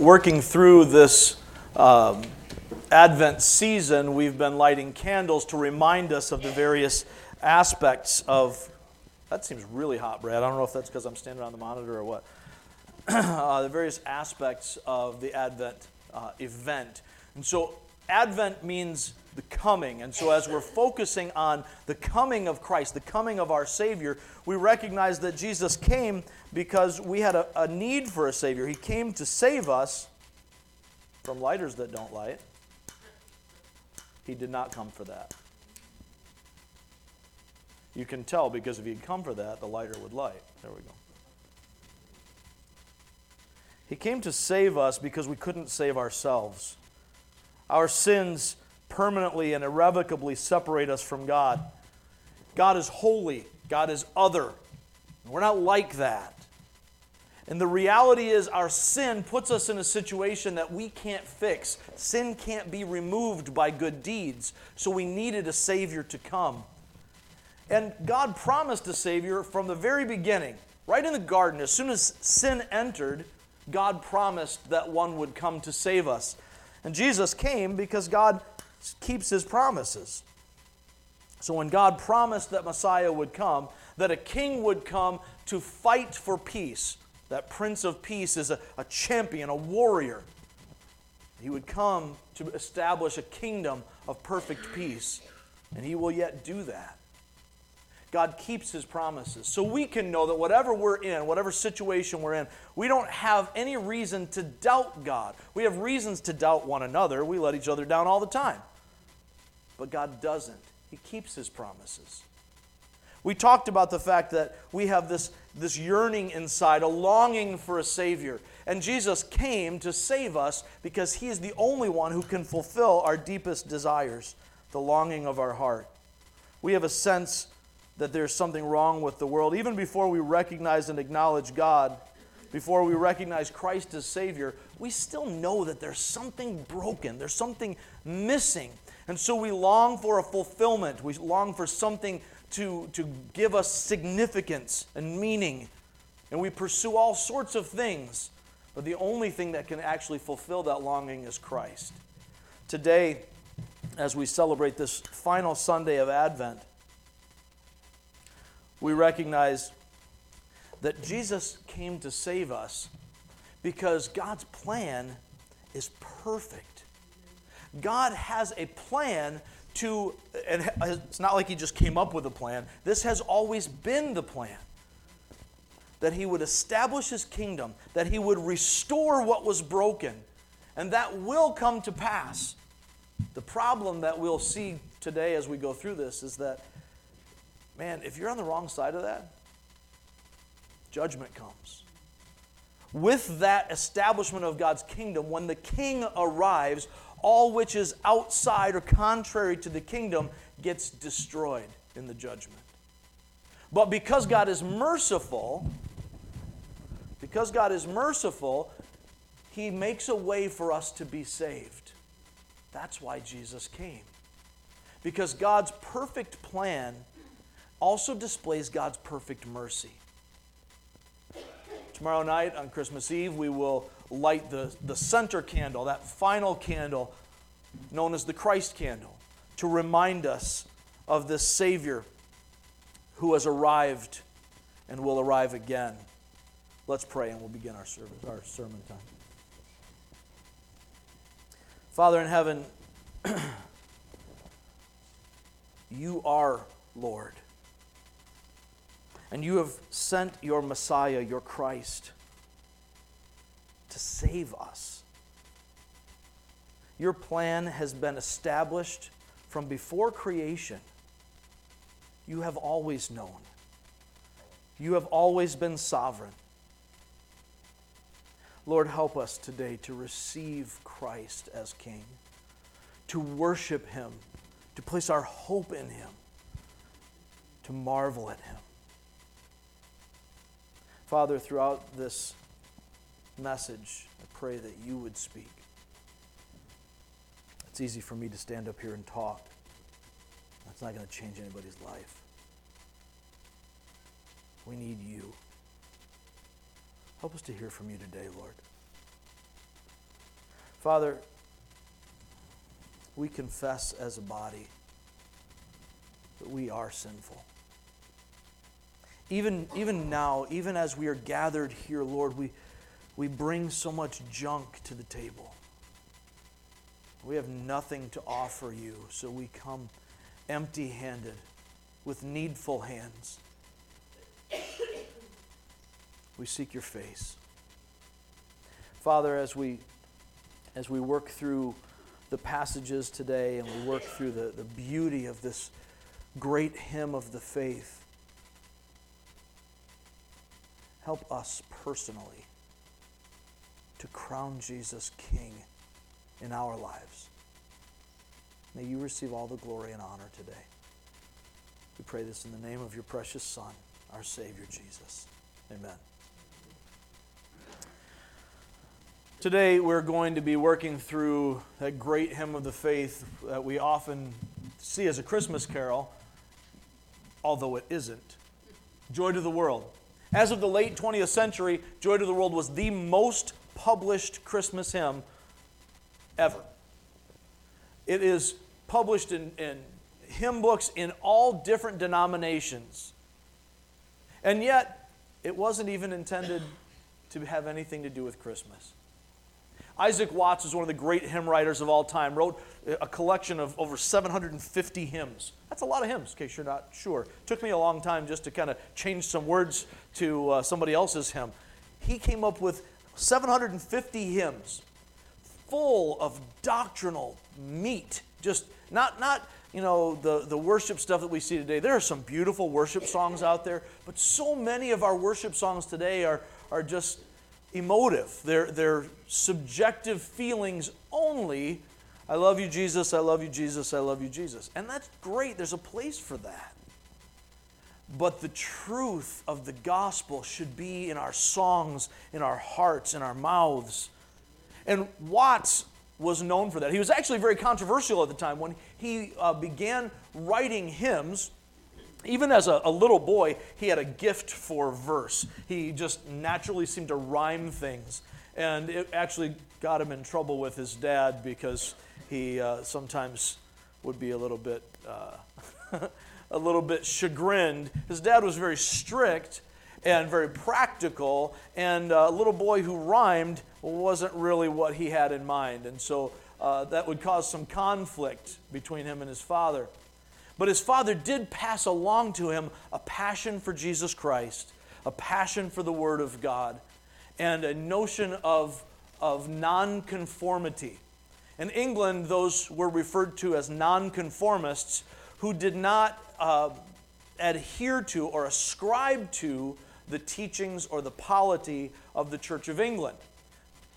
Working through this um, Advent season, we've been lighting candles to remind us of the various aspects of. That seems really hot, Brad. I don't know if that's because I'm standing on the monitor or what. uh, the various aspects of the Advent uh, event. And so, Advent means the coming. And so, as we're focusing on the coming of Christ, the coming of our Savior, we recognize that Jesus came because we had a, a need for a Savior. He came to save us from lighters that don't light. He did not come for that. You can tell because if he'd come for that, the lighter would light. There we go. He came to save us because we couldn't save ourselves. Our sins permanently and irrevocably separate us from God. God is holy, God is other. We're not like that. And the reality is, our sin puts us in a situation that we can't fix. Sin can't be removed by good deeds. So we needed a Savior to come. And God promised a Savior from the very beginning, right in the garden. As soon as sin entered, God promised that one would come to save us. And Jesus came because God keeps his promises. So when God promised that Messiah would come, that a king would come to fight for peace, that Prince of Peace is a, a champion, a warrior. He would come to establish a kingdom of perfect peace, and he will yet do that. God keeps his promises. So we can know that whatever we're in, whatever situation we're in, we don't have any reason to doubt God. We have reasons to doubt one another. We let each other down all the time. But God doesn't, He keeps His promises. We talked about the fact that we have this, this yearning inside, a longing for a Savior. And Jesus came to save us because He is the only one who can fulfill our deepest desires, the longing of our heart. We have a sense that there's something wrong with the world. Even before we recognize and acknowledge God, before we recognize Christ as Savior, we still know that there's something broken, there's something missing. And so we long for a fulfillment. We long for something to, to give us significance and meaning. And we pursue all sorts of things. But the only thing that can actually fulfill that longing is Christ. Today, as we celebrate this final Sunday of Advent, we recognize that Jesus came to save us because God's plan is perfect. God has a plan to, and it's not like He just came up with a plan, this has always been the plan. That He would establish His kingdom, that He would restore what was broken, and that will come to pass. The problem that we'll see today as we go through this is that man, if you're on the wrong side of that, judgment comes. With that establishment of God's kingdom, when the king arrives, all which is outside or contrary to the kingdom gets destroyed in the judgment. But because God is merciful, because God is merciful, He makes a way for us to be saved. That's why Jesus came. Because God's perfect plan also displays God's perfect mercy. Tomorrow night on Christmas Eve, we will light the, the center candle, that final candle known as the Christ candle, to remind us of this Savior who has arrived and will arrive again. Let's pray and we'll begin our service, our sermon time. Father in heaven, you are Lord. And you have sent your Messiah, your Christ, to save us. Your plan has been established from before creation. You have always known. You have always been sovereign. Lord, help us today to receive Christ as King, to worship Him, to place our hope in Him, to marvel at Him. Father, throughout this message, I pray that you would speak. It's easy for me to stand up here and talk. That's not going to change anybody's life. We need you. Help us to hear from you today, Lord. Father, we confess as a body that we are sinful. Even, even now, even as we are gathered here, Lord, we, we bring so much junk to the table. We have nothing to offer you, so we come empty handed with needful hands. We seek your face. Father, as we, as we work through the passages today and we work through the, the beauty of this great hymn of the faith, help us personally to crown Jesus King in our lives. May you receive all the glory and honor today. We pray this in the name of your precious Son, our Savior Jesus. Amen. Today, we're going to be working through that great hymn of the faith that we often see as a Christmas carol, although it isn't Joy to the World. As of the late 20th century, Joy to the World was the most published Christmas hymn ever. It is published in, in hymn books in all different denominations. And yet, it wasn't even intended to have anything to do with Christmas. Isaac Watts is one of the great hymn writers of all time, wrote a collection of over 750 hymns. That's a lot of hymns, in case you're not sure. It took me a long time just to kind of change some words to uh, somebody else's hymn. He came up with 750 hymns full of doctrinal meat. Just not, not you know, the, the worship stuff that we see today. There are some beautiful worship songs out there, but so many of our worship songs today are, are just emotive. They're, they're subjective feelings only. I love you, Jesus. I love you, Jesus. I love you, Jesus. And that's great. There's a place for that. But the truth of the gospel should be in our songs, in our hearts, in our mouths. And Watts was known for that. He was actually very controversial at the time when he uh, began writing hymns. Even as a, a, little boy, he had a gift for verse. He just naturally seemed to rhyme things. And it actually got him in trouble with his dad because he uh, sometimes would be a little bit. Uh, a little bit chagrined. His dad was very strict and very practical, and a little boy who rhymed wasn't really what he had in mind. And so uh, that would cause some conflict between him and his father. But his father did pass along to him a passion for Jesus Christ, a passion for the Word of God, and a notion of, of nonconformity. In England, those were referred to as nonconformists who did not uh, adhere to or ascribe to the teachings or the polity of the Church of England.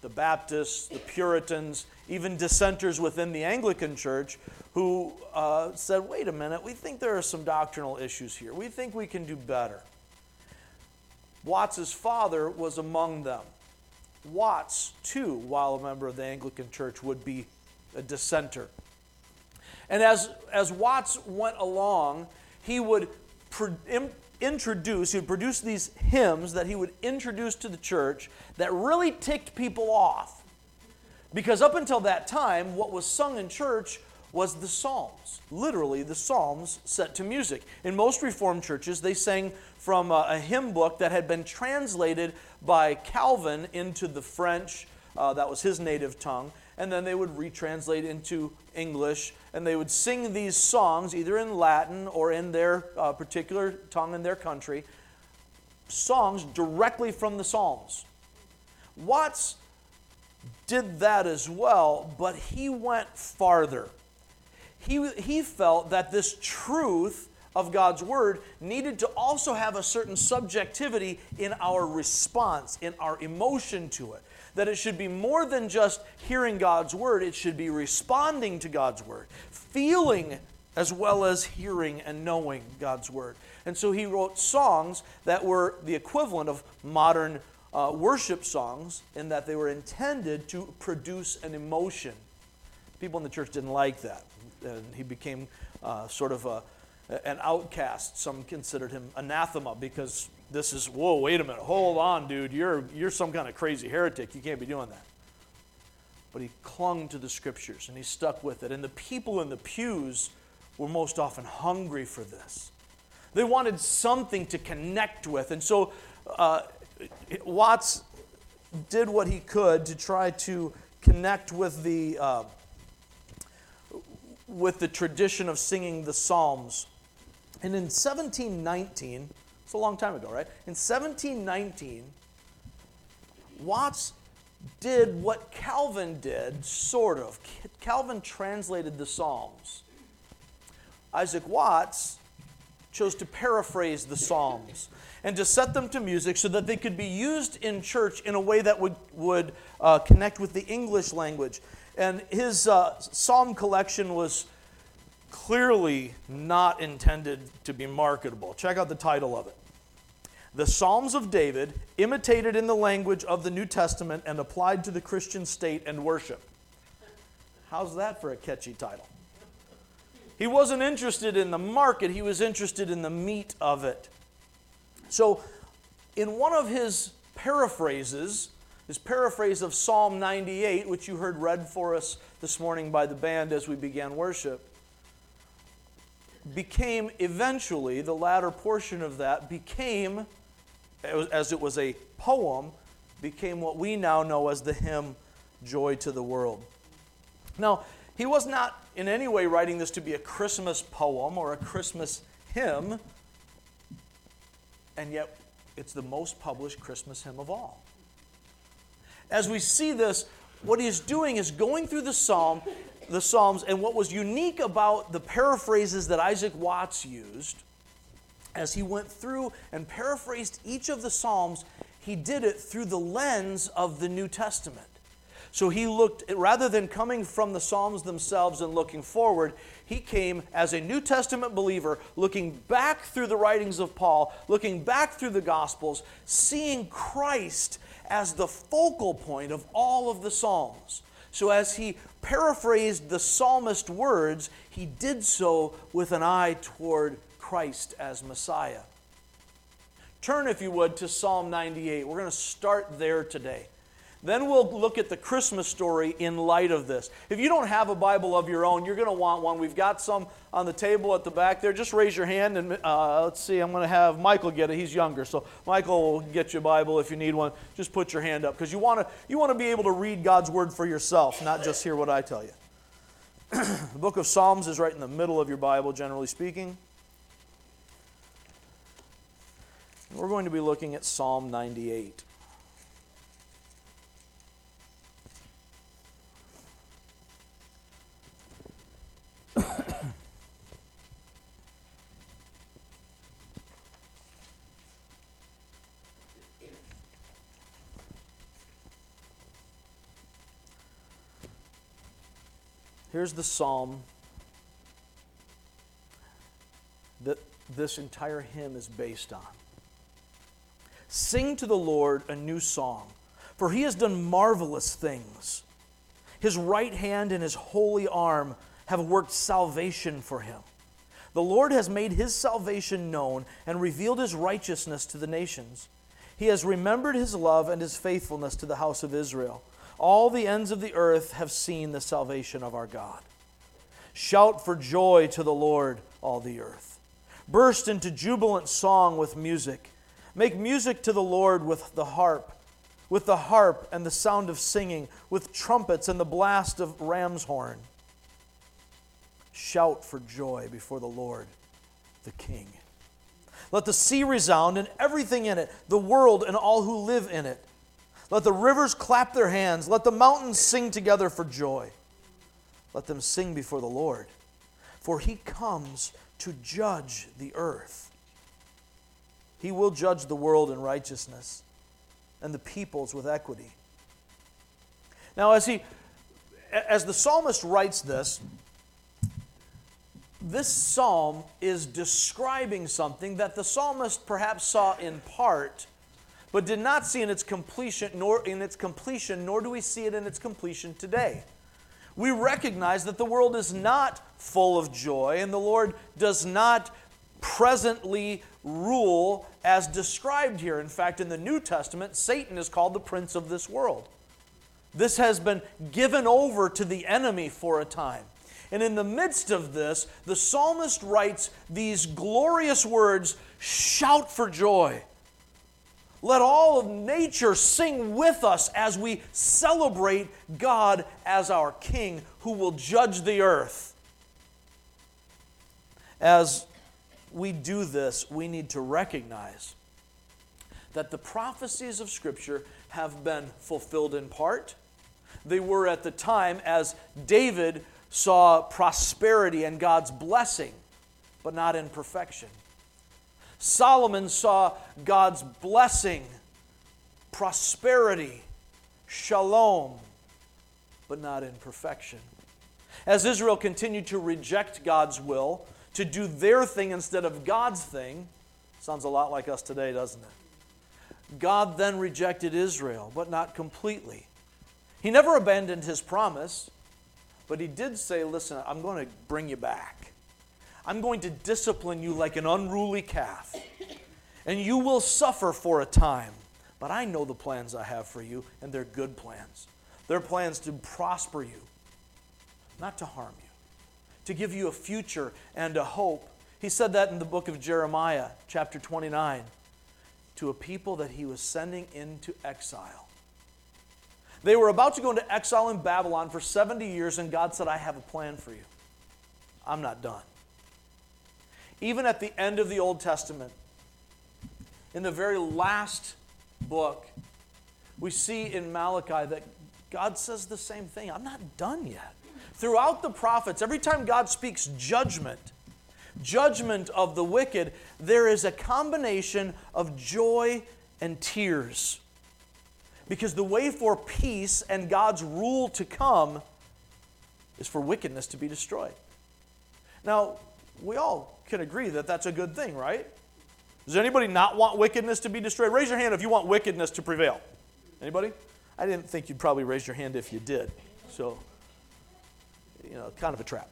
The Baptists, the Puritans, even dissenters within the Anglican Church who uh, said, wait a minute, we think there are some doctrinal issues here. We think we can do better. Watts's father was among them. Watts, too, while a member of the Anglican Church, would be a dissenter. And as, as Watts went along, he would pro- introduce, he would produce these hymns that he would introduce to the church that really ticked people off. Because up until that time, what was sung in church was the Psalms, literally the Psalms set to music. In most Reformed churches, they sang from a, a hymn book that had been translated by Calvin into the French, uh, that was his native tongue, and then they would retranslate into English, and they would sing these songs either in Latin or in their uh, particular tongue in their country, songs directly from the Psalms. Watts did that as well, but he went farther. He, he felt that this truth of God's Word needed to also have a certain subjectivity in our response, in our emotion to it that it should be more than just hearing God's word, it should be responding to God's word, feeling as well as hearing and knowing God's word. And so he wrote songs that were the equivalent of modern uh, worship songs in that they were intended to produce an emotion. People in the church didn't like that. And he became uh, sort of a, an outcast. Some considered him anathema because this is, whoa, wait a minute, hold on, dude. You're, you're some kind of crazy heretic. You can't be doing that. but he clung to the scriptures and he stuck with it. And the people in the pews were most often hungry for this. They wanted something to connect with. And so uh, Watts did what he could to try to connect with the, uh, with the tradition of singing the Psalms. And in 1719, it's a long time ago, right? In 1719, Watts did what Calvin did, sort of. Calvin translated the Psalms. Isaac Watts chose to paraphrase the Psalms and to set them to music so that they could be used in church in a way that would, would uh, connect with the English language. And his uh, psalm collection was clearly not intended to be marketable. Check out the title of it The Psalms of David, imitated in the language of the New Testament and applied to the Christian state and worship. How's that for a catchy title? He wasn't interested in the market, he was interested in the meat of it. So, in one of his paraphrases, his paraphrase of Psalm 98, which you heard read for us this morning by the band as we began worship, became eventually, the latter portion of that became, as it was a poem, became what we now know as the hymn Joy to the World. Now, he was not in any way writing this to be a Christmas poem or a Christmas hymn and yet it's the most published Christmas hymn of all. As we see this, what he is doing is going through the psalm, the psalms, and what was unique about the paraphrases that Isaac Watts used, as he went through and paraphrased each of the psalms, he did it through the lens of the New Testament. So he looked, rather than coming from the Psalms themselves and looking forward, he came as a New Testament believer, looking back through the writings of Paul, looking back through the Gospels, seeing Christ as the focal point of all of the Psalms. So as he paraphrased the psalmist words, he did so with an eye toward Christ as Messiah. Turn, if you would, to Psalm 98. We're going to start there today. Then we'll look at the Christmas story in light of this. If you don't have a Bible of your own, you're going to want one. We've got some on the table at the back there. Just raise your hand and uh, let's see. I'm going to have Michael get it. He's younger, so Michael will get you a Bible if you need one. Just put your hand up because you want to you want to be able to read God's word for yourself, not just hear what I tell you. the book of Psalms is right in the middle of your Bible, generally speaking. We're going to be looking at Psalm 98. Here's the psalm that this entire hymn is based on. Sing to the Lord a new song, for he has done marvelous things. His right hand and his holy arm have worked salvation for him. The Lord has made his salvation known and revealed his righteousness to the nations. He has remembered his love and his faithfulness to the house of Israel. All the ends of the earth have seen the salvation of our God. Shout for joy to the Lord, all the earth. Burst into jubilant song with music. Make music to the Lord with the harp, with the harp and the sound of singing, with trumpets and the blast of ram's horn. Shout for joy before the Lord, the King. Let the sea resound and everything in it, the world and all who live in it. Let the rivers clap their hands. Let the mountains sing together for joy. Let them sing before the Lord, for he comes to judge the earth. He will judge the world in righteousness and the peoples with equity. Now, as he as the psalmist writes this, this psalm is describing something that the psalmist perhaps saw in part but did not see in its completion nor in its completion nor do we see it in its completion today we recognize that the world is not full of joy and the lord does not presently rule as described here in fact in the new testament satan is called the prince of this world This has been given over to the enemy for a time. And in the midst of this, the psalmist writes these glorious words Shout for joy. Let all of nature sing with us as we celebrate God as our King who will judge the earth. As we do this, we need to recognize that the prophecies of Scripture have been fulfilled in part. They were at the time as David saw prosperity and God's blessing, but not in perfection. Solomon saw God's blessing, prosperity, shalom, but not in perfection. As Israel continued to reject God's will, to do their thing instead of God's thing, sounds a lot like us today, doesn't it? God then rejected Israel, but not completely. He never abandoned his promise, but he did say, Listen, I'm going to bring you back. I'm going to discipline you like an unruly calf, and you will suffer for a time. But I know the plans I have for you, and they're good plans. They're plans to prosper you, not to harm you, to give you a future and a hope. He said that in the book of Jeremiah, chapter 29, to a people that he was sending into exile. They were about to go into exile in Babylon for 70 years, and God said, I have a plan for you. I'm not done. Even at the end of the Old Testament, in the very last book, we see in Malachi that God says the same thing. I'm not done yet. Throughout the prophets, every time God speaks judgment, judgment of the wicked, there is a combination of joy and tears. Because the way for peace and God's rule to come is for wickedness to be destroyed. Now, we all can agree that that's a good thing, right? Does anybody not want wickedness to be destroyed? Raise your hand if you want wickedness to prevail. Anybody? I didn't think you'd probably raise your hand if you did. So, you know, kind of a trap.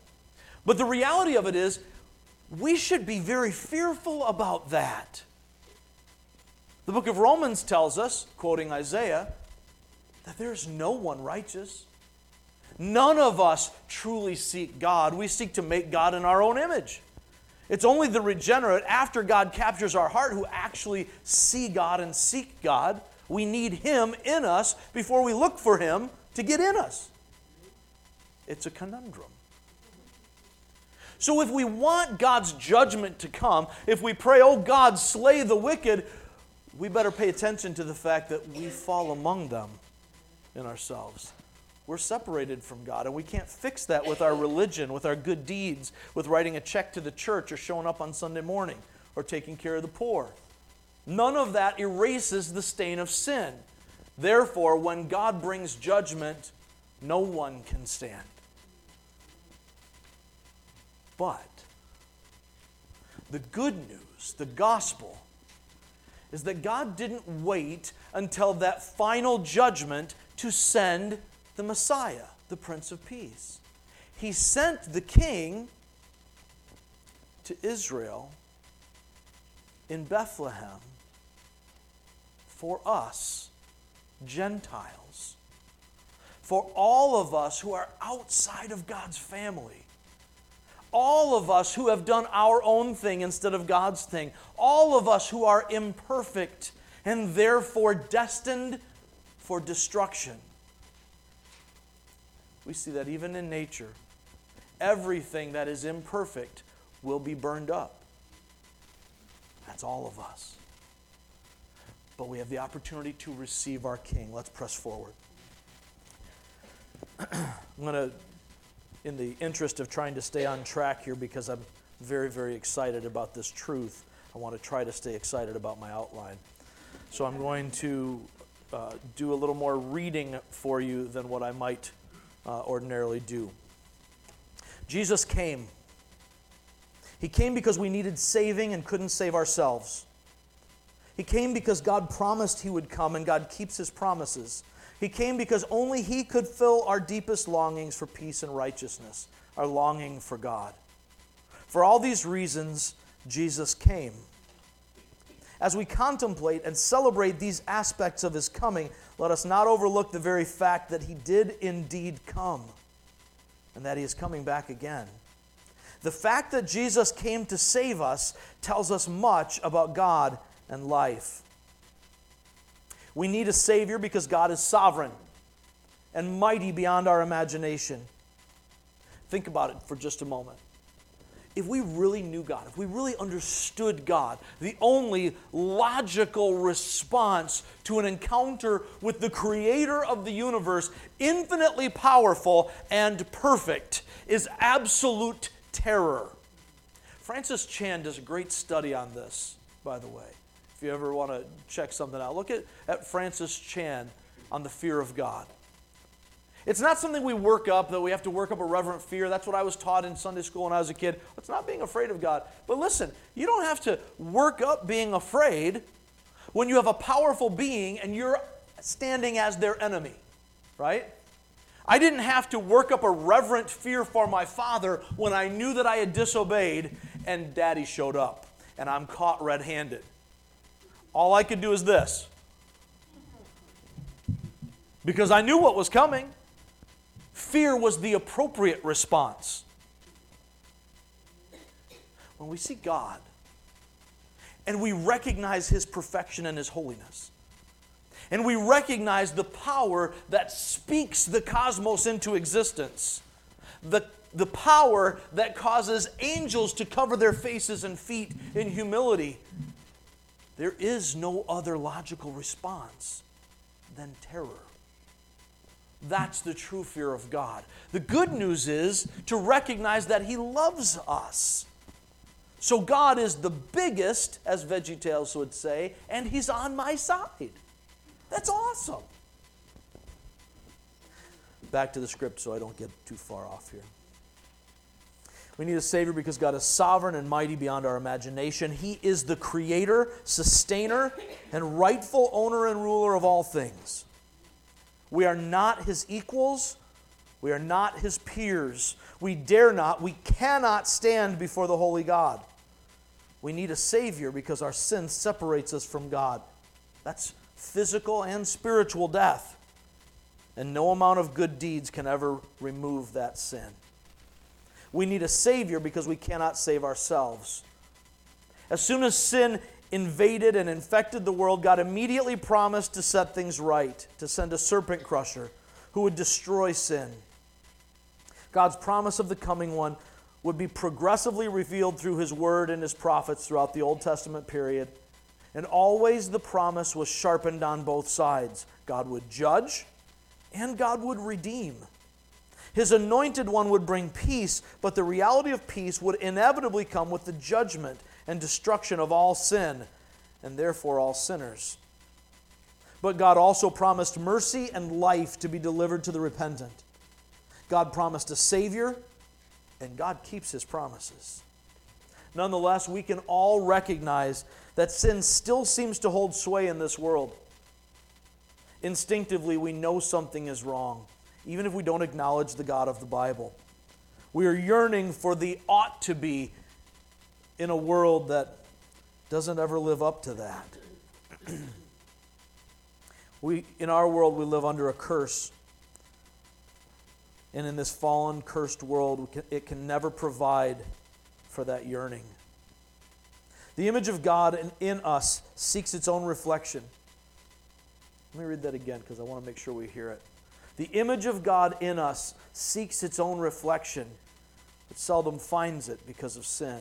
But the reality of it is, we should be very fearful about that. The book of Romans tells us, quoting Isaiah, that there's no one righteous. None of us truly seek God. We seek to make God in our own image. It's only the regenerate, after God captures our heart, who actually see God and seek God. We need Him in us before we look for Him to get in us. It's a conundrum. So, if we want God's judgment to come, if we pray, Oh God, slay the wicked, we better pay attention to the fact that we fall among them in ourselves we're separated from God. And we can't fix that with our religion, with our good deeds, with writing a check to the church or showing up on Sunday morning or taking care of the poor. None of that erases the stain of sin. Therefore, when God brings judgment, no one can stand. But the good news, the gospel, is that God didn't wait until that final judgment to send the Messiah, the Prince of Peace. He sent the king to Israel in Bethlehem for us, Gentiles, for all of us who are outside of God's family. All of us who have done our own thing instead of God's thing. All of us who are imperfect and therefore destined for destruction. We see that even in nature. Everything that is imperfect will be burned up. That's all of us. But we have the opportunity to receive our King. Let's press forward. I'm going to, in the interest of trying to stay on track here, because I'm very, very excited about this truth, I want to try to stay excited about my outline. So I'm going to uh, do a little more reading for you than what I might uh, ordinarily do. Jesus came. He came because we needed saving and couldn't save ourselves. He came because God promised He would come, and God keeps His promises. He came because only He could fill our deepest longings for peace and righteousness, our longing for God. For all these reasons, Jesus came. As we contemplate and celebrate these aspects of his coming, let us not overlook the very fact that he did indeed come and that he is coming back again. The fact that Jesus came to save us tells us much about God and life. We need a Savior because God is sovereign and mighty beyond our imagination. Think about it for just a moment. If we really knew God, if we really understood God, the only logical response to an encounter with the Creator of the universe, infinitely powerful and perfect, is absolute terror. Francis Chan does a great study on this, by the way. If you ever want to check something out, look at, at Francis Chan on the fear of God. It's not something we work up, that we have to work up a reverent fear. That's what I was taught in Sunday school when I was a kid. It's not being afraid of God. But listen, you don't have to work up being afraid when you have a powerful being and you're standing as their enemy, right? I didn't have to work up a reverent fear for my father when I knew that I had disobeyed and daddy showed up and I'm caught red handed. All I could do is this because I knew what was coming. Fear was the appropriate response. When we see God and we recognize His perfection and His holiness, and we recognize the power that speaks the cosmos into existence, the, the power that causes angels to cover their faces and feet in humility, there is no other logical response than terror. That's the true fear of God. The good news is to recognize that He loves us. So God is the biggest, as VeggieTales would say, and He's on my side. That's awesome. Back to the script so I don't get too far off here. We need a Savior because God is sovereign and mighty beyond our imagination. He is the creator, sustainer, and rightful owner and ruler of all things. We are not his equals. We are not his peers. We dare not, we cannot stand before the holy God. We need a Savior because our sin separates us from God. That's physical and spiritual death. And no amount of good deeds can ever remove that sin. We need a Savior because we cannot save ourselves. As soon as sin invaded and infected the world, God immediately promised to set things right, to send a serpent crusher who would destroy sin. God's promise of the coming one would be progressively revealed through his word and his prophets throughout the Old Testament period. And always the promise was sharpened on both sides. God would judge and God would redeem. His anointed one would bring peace, but the reality of peace would inevitably come with the judgment and destruction of all sin, and therefore all sinners. But God also promised mercy and life to be delivered to the repentant. God promised a Savior, and God keeps His promises. Nonetheless, we can all recognize that sin still seems to hold sway in this world. Instinctively, we know something is wrong, even if we don't acknowledge the God of the Bible. We are yearning for the ought to be in a world that doesn't ever live up to that. we, in our world, we live under a curse. And in this fallen, cursed world, it can never provide for that yearning. The image of God in, in us seeks its own reflection. Let me read that again because I want to make sure we hear it. The image of God in us seeks its own reflection, but seldom finds it because of sin.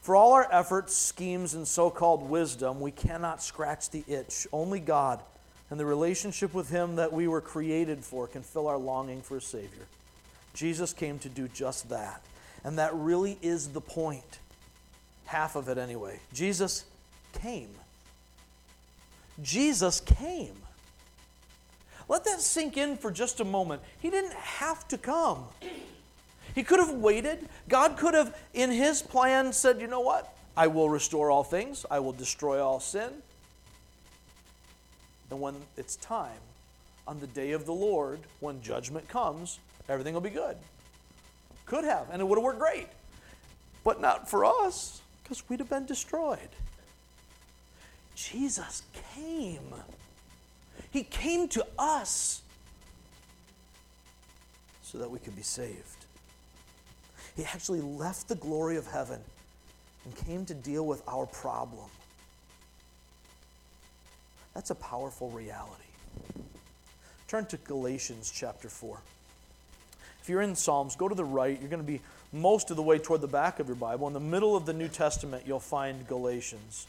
For all our efforts, schemes, and so called wisdom, we cannot scratch the itch. Only God and the relationship with Him that we were created for can fill our longing for a Savior. Jesus came to do just that. And that really is the point. Half of it, anyway. Jesus came. Jesus came. Let that sink in for just a moment. He didn't have to come. He could have waited. God could have, in His plan, said, you know what? I will restore all things, I will destroy all sin. And when it's time, on the day of the Lord, when judgment comes, everything will be good. Could have, and it would have worked great. But not for us, because we'd have been destroyed. Jesus came. He came to us so that we could be saved. He actually left the glory of heaven and came to deal with our problem. That's a powerful reality. Turn to Galatians chapter 4. If you're in Psalms, go to the right. You're going to be most of the way toward the back of your Bible. In the middle of the New Testament, you'll find Galatians.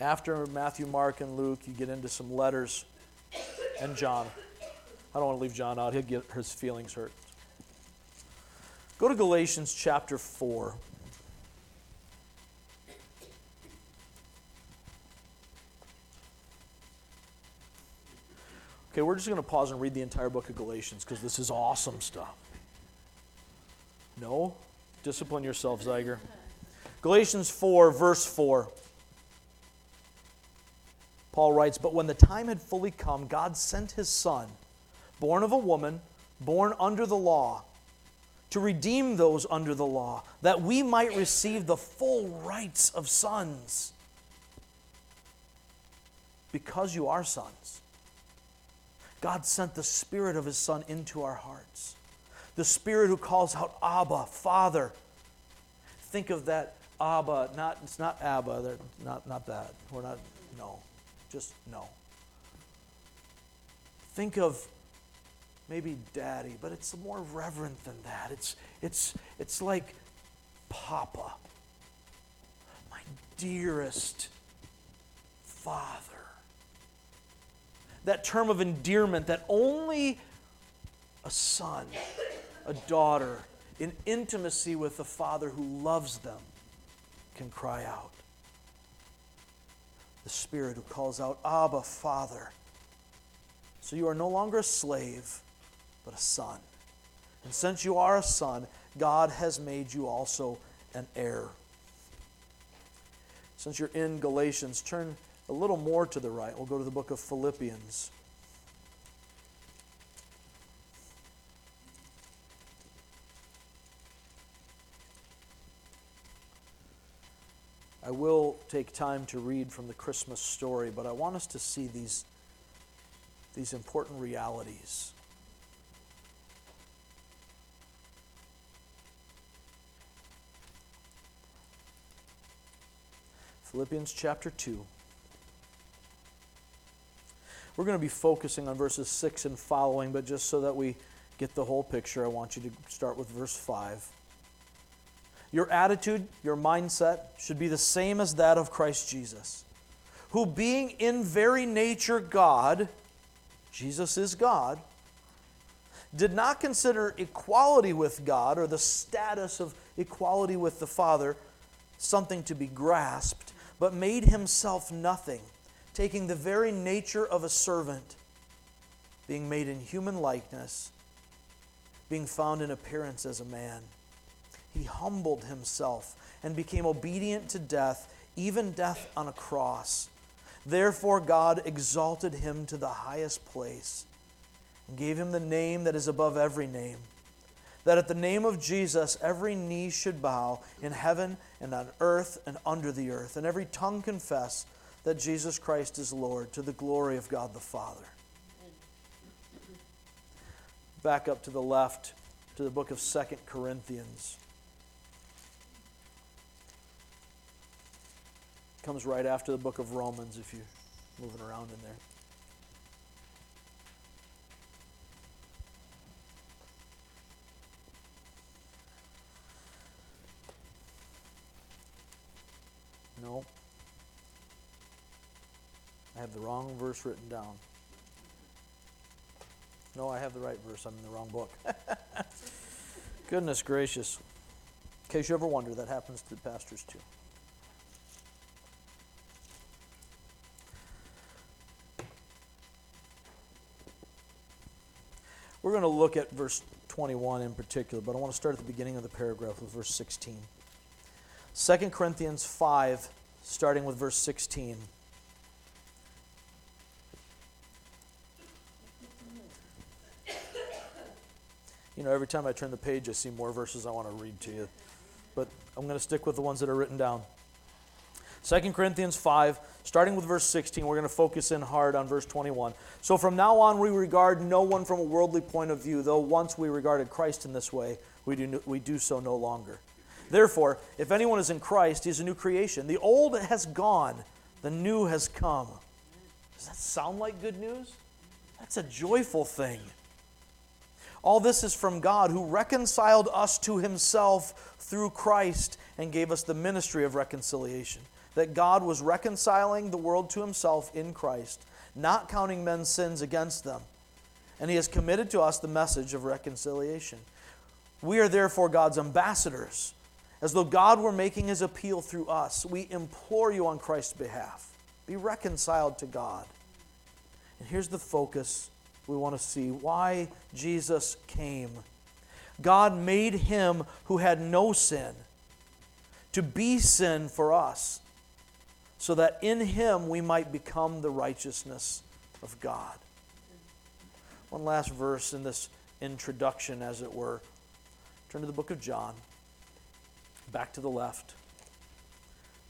After Matthew, Mark, and Luke, you get into some letters and John. I don't want to leave John out, he'll get his feelings hurt. Go to Galatians chapter 4. Okay, we're just going to pause and read the entire book of Galatians because this is awesome stuff. No? Discipline yourself, Zeiger. Galatians 4, verse 4. Paul writes, But when the time had fully come, God sent his Son, born of a woman, born under the law, to redeem those under the law, that we might receive the full rights of sons. Because you are sons, God sent the Spirit of His Son into our hearts. The Spirit who calls out, Abba, Father. Think of that Abba, not, it's not Abba, not, not that. We're not, no. Just no. Think of maybe daddy, but it's more reverent than that. It's, it's, it's like Papa, my dearest Father. That term of endearment that only a son, a daughter, in intimacy with the Father who loves them can cry out the Spirit who calls out, Abba, Father. So you are no longer a slave, but a son. And since you are a son, God has made you also an heir. Since you're in Galatians, turn a little more to the right. We'll go to the book of Philippians. I will take time to read from the Christmas story, but I want us to see these, these important realities. Philippians chapter 2. We're going to be focusing on verses 6 and following, but just so that we get the whole picture, I want you to start with verse 5. Your attitude, your mindset should be the same as that of Christ Jesus, who, being in very nature God, Jesus is God, did not consider equality with God or the status of equality with the Father something to be grasped, but made himself nothing, taking the very nature of a servant, being made in human likeness, being found in appearance as a man he humbled himself and became obedient to death, even death on a cross. Therefore, God exalted him to the highest place and gave him the name that is above every name. That at the name of Jesus, every knee should bow in heaven and on earth and under the earth, and every tongue confess that Jesus Christ is Lord to the glory of God the Father. Back up to the left to the book of Second Corinthians. Comes right after the book of Romans if you're moving around in there. No. I have the wrong verse written down. No, I have the right verse. I'm in the wrong book. Goodness gracious. In case you ever wonder, that happens to pastors too. We're going to look at verse 21 in particular, but I want to start at the beginning of the paragraph with verse 16. 2 Corinthians 5, starting with verse 16. You know, every time I turn the page, I see more verses I want to read to you. But I'm going to stick with the ones that are written down. 2 Corinthians 5, starting with verse 16, we're going to focus in hard on verse 21. So from now on, we regard no one from a worldly point of view, though once we regarded Christ in this way, we do, we do so no longer. Therefore, if anyone is in Christ, he is a new creation. The old has gone, the new has come. Does that sound like good news? That's a joyful thing. All this is from God who reconciled us to himself through Christ and gave us the ministry of reconciliation. That God was reconciling the world to himself in Christ, not counting men's sins against them. And he has committed to us the message of reconciliation. We are therefore God's ambassadors, as though God were making his appeal through us. We implore you on Christ's behalf be reconciled to God. And here's the focus we want to see why Jesus came. God made him who had no sin to be sin for us, so that in him we might become the righteousness of God. One last verse in this introduction, as it were. Turn to the book of John, back to the left.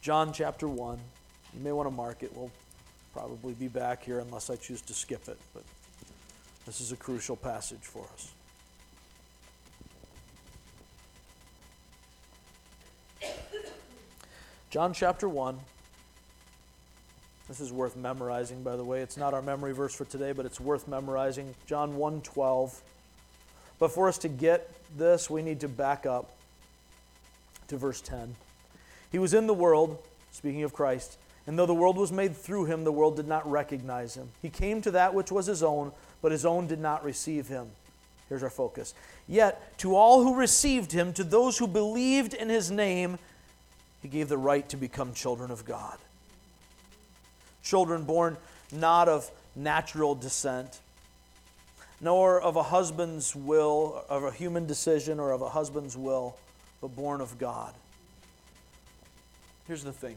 John chapter 1. You may want to mark it. We'll probably be back here unless I choose to skip it, but this is a crucial passage for us. John chapter 1. This is worth memorizing, by the way. It's not our memory verse for today, but it's worth memorizing. John 1 12. But for us to get this, we need to back up to verse 10. He was in the world, speaking of Christ, and though the world was made through him, the world did not recognize him. He came to that which was his own, but his own did not receive him. Here's our focus. Yet, to all who received him, to those who believed in his name, he gave the right to become children of God. Children born not of natural descent, nor of a husband's will, of a human decision, or of a husband's will, but born of God. Here's the thing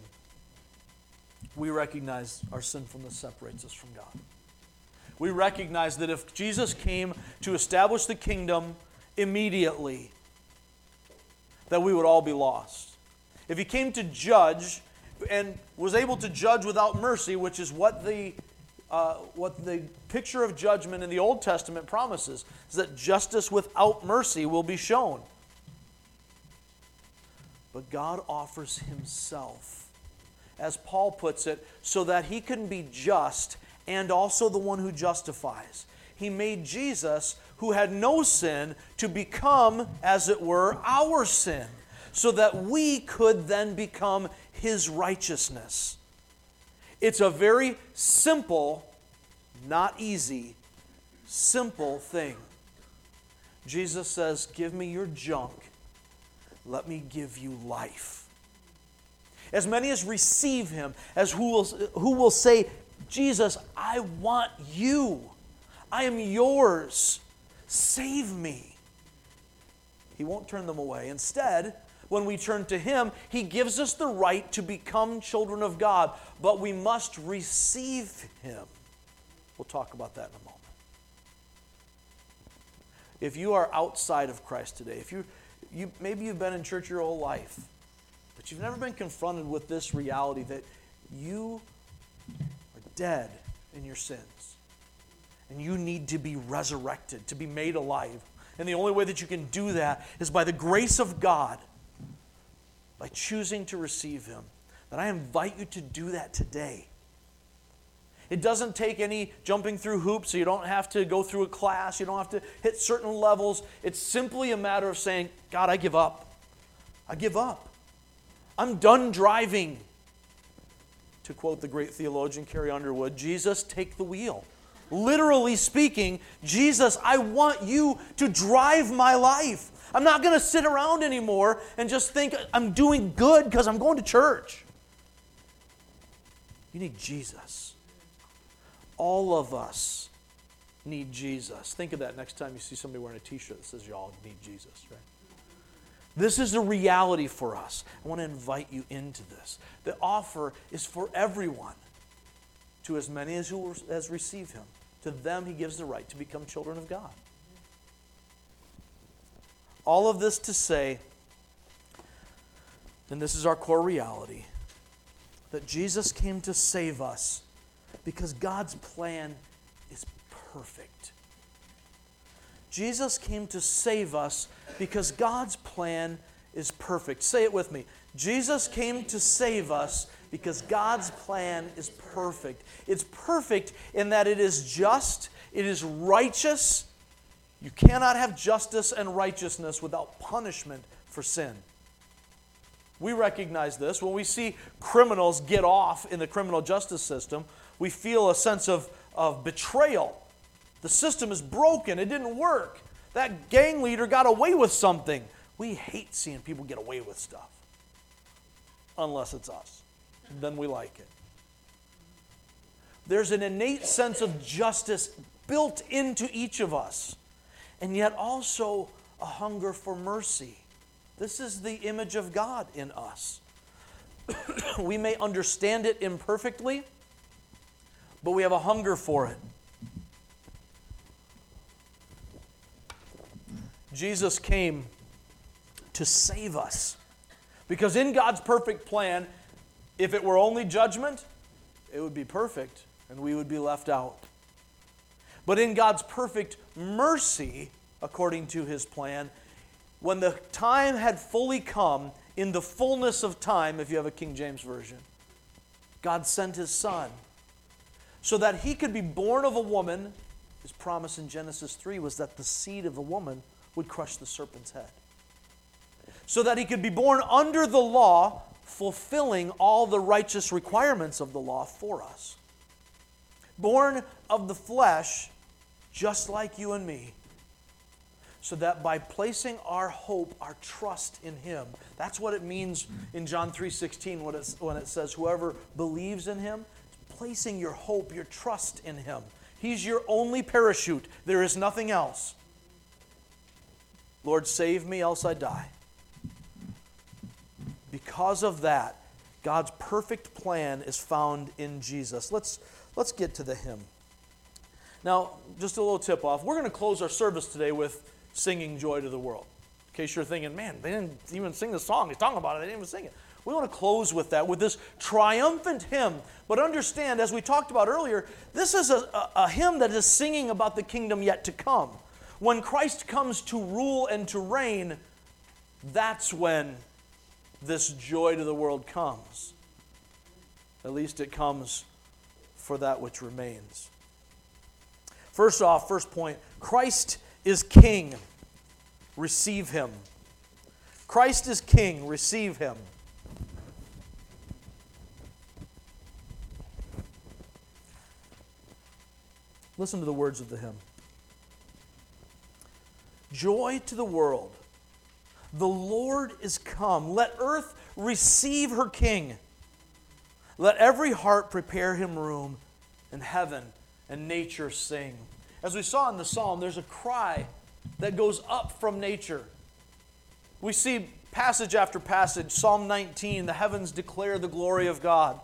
we recognize our sinfulness separates us from God. We recognize that if Jesus came to establish the kingdom immediately, that we would all be lost. If he came to judge and was able to judge without mercy, which is what the uh, what the picture of judgment in the Old Testament promises, is that justice without mercy will be shown. But God offers Himself as Paul puts it, so that he can be just and also the one who justifies. He made Jesus, who had no sin, to become, as it were, our sin, so that we could then become his righteousness. It's a very simple, not easy, simple thing. Jesus says, Give me your junk, let me give you life as many as receive him, as who will, who will say, Jesus, I want you. I am yours. Save me. He won't turn them away. Instead, when we turn to Him, He gives us the right to become children of God, but we must receive Him. We'll talk about that in a moment. If you are outside of Christ today, if you, you maybe you've been in church your whole life, but you've never been confronted with this reality that you are dead in your sins. And you need to be resurrected, to be made alive. And the only way that you can do that is by the grace of God, by choosing to receive Him. That I invite you to do that today. It doesn't take any jumping through hoops, so you don't have to go through a class, you don't have to hit certain levels. It's simply a matter of saying, God, I give up. I give up. I'm done driving. To quote the great theologian Carrie Underwood, Jesus, take the wheel. Literally speaking, Jesus, I want you to drive my life. I'm not going to sit around anymore and just think I'm doing good because I'm going to church. You need Jesus. All of us need Jesus. Think of that next time you see somebody wearing a t shirt that says, Y'all need Jesus, right? This is a reality for us. I want to invite you into this. The offer is for everyone, to as many as who has received him. To them, he gives the right to become children of God. All of this to say, and this is our core reality that Jesus came to save us because God's plan is perfect. Jesus came to save us because God's plan is perfect. Say it with me. Jesus came to save us because God's plan is perfect. It's perfect in that it is just, it is righteous. You cannot have justice and righteousness without punishment for sin. We recognize this. When we see criminals get off in the criminal justice system, we feel a sense of, of betrayal. The system is broken, it didn't work. That gang leader got away with something. We hate seeing people get away with stuff, unless it's us. Then we like it. There's an innate sense of justice built into each of us, and yet also a hunger for mercy. This is the image of God in us. we may understand it imperfectly, but we have a hunger for it. Jesus came to save us. Because in God's perfect plan, if it were only judgment, it would be perfect and we would be left out. But in God's perfect mercy, according to his plan, when the time had fully come, in the fullness of time, if you have a King James Version, God sent his son so that he could be born of a woman. His promise in Genesis 3 was that the seed of the woman would crush the serpent's head. So that he could be born under the law, fulfilling all the righteous requirements of the law for us. Born of the flesh, just like you and me, so that by placing our hope, our trust in him, that's what it means in John 3:16 when, when it says whoever believes in him, placing your hope, your trust in him. He's your only parachute. There is nothing else. Lord, save me, else I die. Because of that, God's perfect plan is found in Jesus. Let's, let's get to the hymn. Now, just a little tip off. We're going to close our service today with singing Joy to the World. In case you're thinking, man, they didn't even sing the song. He's talking about it, they didn't even sing it. We want to close with that, with this triumphant hymn. But understand, as we talked about earlier, this is a, a, a hymn that is singing about the kingdom yet to come. When Christ comes to rule and to reign, that's when this joy to the world comes. At least it comes for that which remains. First off, first point Christ is king. Receive him. Christ is king. Receive him. Listen to the words of the hymn. Joy to the world. The Lord is come. Let earth receive her King. Let every heart prepare him room, and heaven and nature sing. As we saw in the psalm, there's a cry that goes up from nature. We see passage after passage, Psalm 19, the heavens declare the glory of God.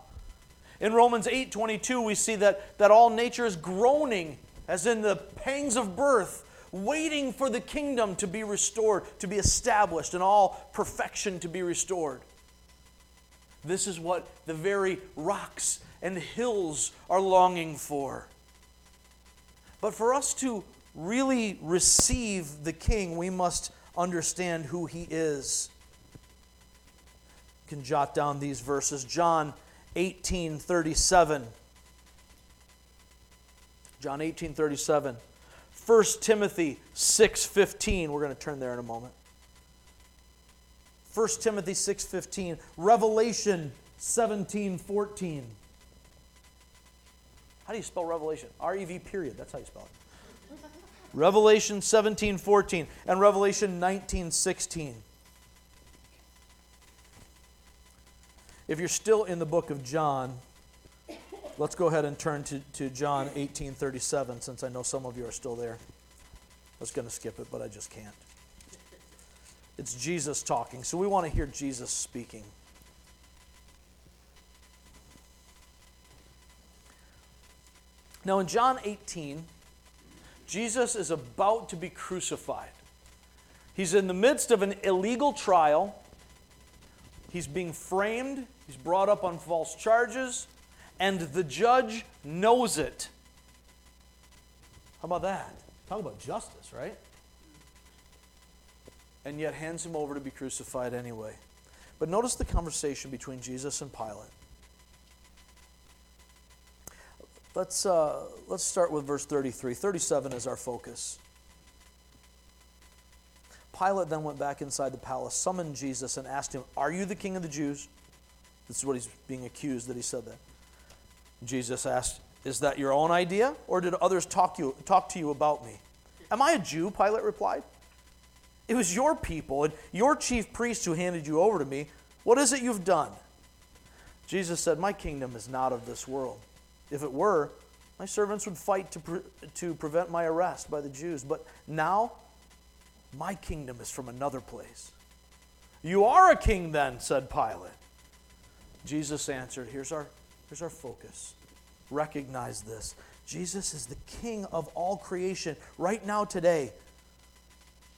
In Romans 8:22, we see that, that all nature is groaning, as in the pangs of birth, waiting for the kingdom to be restored, to be established, and all perfection to be restored. This is what the very rocks and hills are longing for. But for us to really receive the king, we must understand who he is. You can jot down these verses. John 18 37. John 18 37. 1 Timothy 6:15. We're going to turn there in a moment. 1 Timothy 6:15, Revelation 17:14. How do you spell Revelation? R E V period. That's how you spell it. Revelation 17:14 and Revelation 19:16. If you're still in the book of John, Let's go ahead and turn to, to John 18 37, since I know some of you are still there. I was going to skip it, but I just can't. It's Jesus talking, so we want to hear Jesus speaking. Now, in John 18, Jesus is about to be crucified. He's in the midst of an illegal trial He's being framed, he's brought up on false charges, and the judge knows it. How about that? Talk about justice, right? And yet hands him over to be crucified anyway. But notice the conversation between Jesus and Pilate. Let's, uh, let's start with verse 33. 37 is our focus. Pilate then went back inside the palace, summoned Jesus, and asked him, Are you the king of the Jews? This is what he's being accused that he said that. Jesus asked, Is that your own idea, or did others talk, you, talk to you about me? Am I a Jew? Pilate replied. It was your people and your chief priests who handed you over to me. What is it you've done? Jesus said, My kingdom is not of this world. If it were, my servants would fight to, pre- to prevent my arrest by the Jews. But now, my kingdom is from another place. You are a king then, said Pilate. Jesus answered, Here's our, here's our focus. Recognize this. Jesus is the king of all creation right now, today.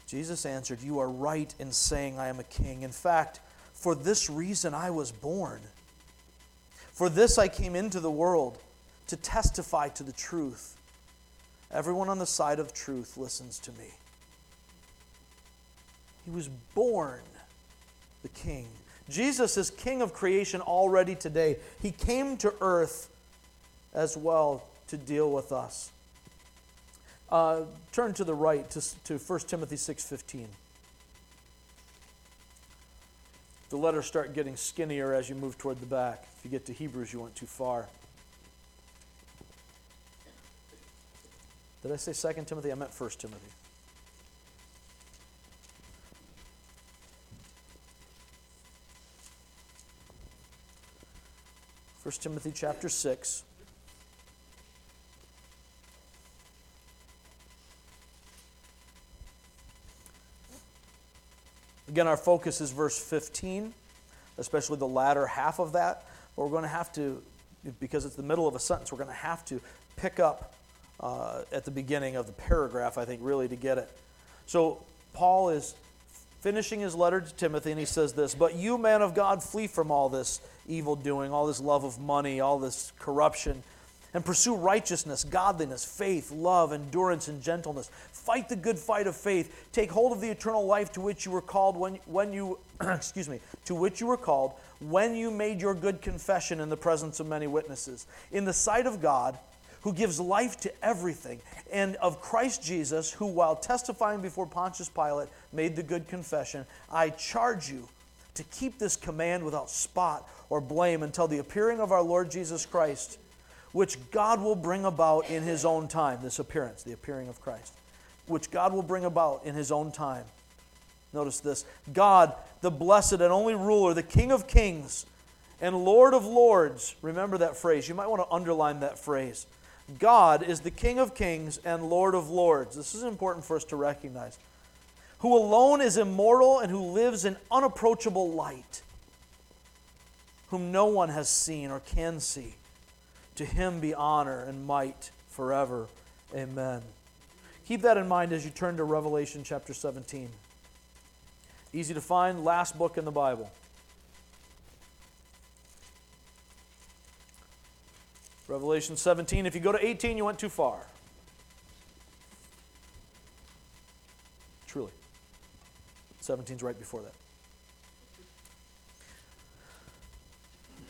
Jesus answered, You are right in saying I am a king. In fact, for this reason I was born. For this I came into the world to testify to the truth. Everyone on the side of truth listens to me. He was born the king. Jesus is king of creation already today. He came to earth as well to deal with us. Uh, turn to the right to, to 1 Timothy 6.15. The letters start getting skinnier as you move toward the back. If you get to Hebrews, you went too far. Did I say 2 Timothy? I meant 1 Timothy. First Timothy chapter 6. Again, our focus is verse 15, especially the latter half of that. But we're going to have to, because it's the middle of a sentence, we're going to have to pick up uh, at the beginning of the paragraph, I think, really, to get it. So, Paul is finishing his letter to Timothy, and he says this But you, man of God, flee from all this evil doing, all this love of money, all this corruption, and pursue righteousness, godliness, faith, love, endurance, and gentleness. Fight the good fight of faith. Take hold of the eternal life to which you were called when, when you, excuse me, to which you were called when you made your good confession in the presence of many witnesses. In the sight of God, who gives life to everything, and of Christ Jesus, who, while testifying before Pontius Pilate, made the good confession I charge you to keep this command without spot or blame until the appearing of our Lord Jesus Christ, which God will bring about in his own time. This appearance, the appearing of Christ, which God will bring about in his own time. Notice this God, the blessed and only ruler, the King of kings and Lord of lords. Remember that phrase. You might want to underline that phrase God is the King of kings and Lord of lords. This is important for us to recognize. Who alone is immortal and who lives in unapproachable light, whom no one has seen or can see. To him be honor and might forever. Amen. Keep that in mind as you turn to Revelation chapter 17. Easy to find, last book in the Bible. Revelation 17. If you go to 18, you went too far. Truly. 17 is right before that.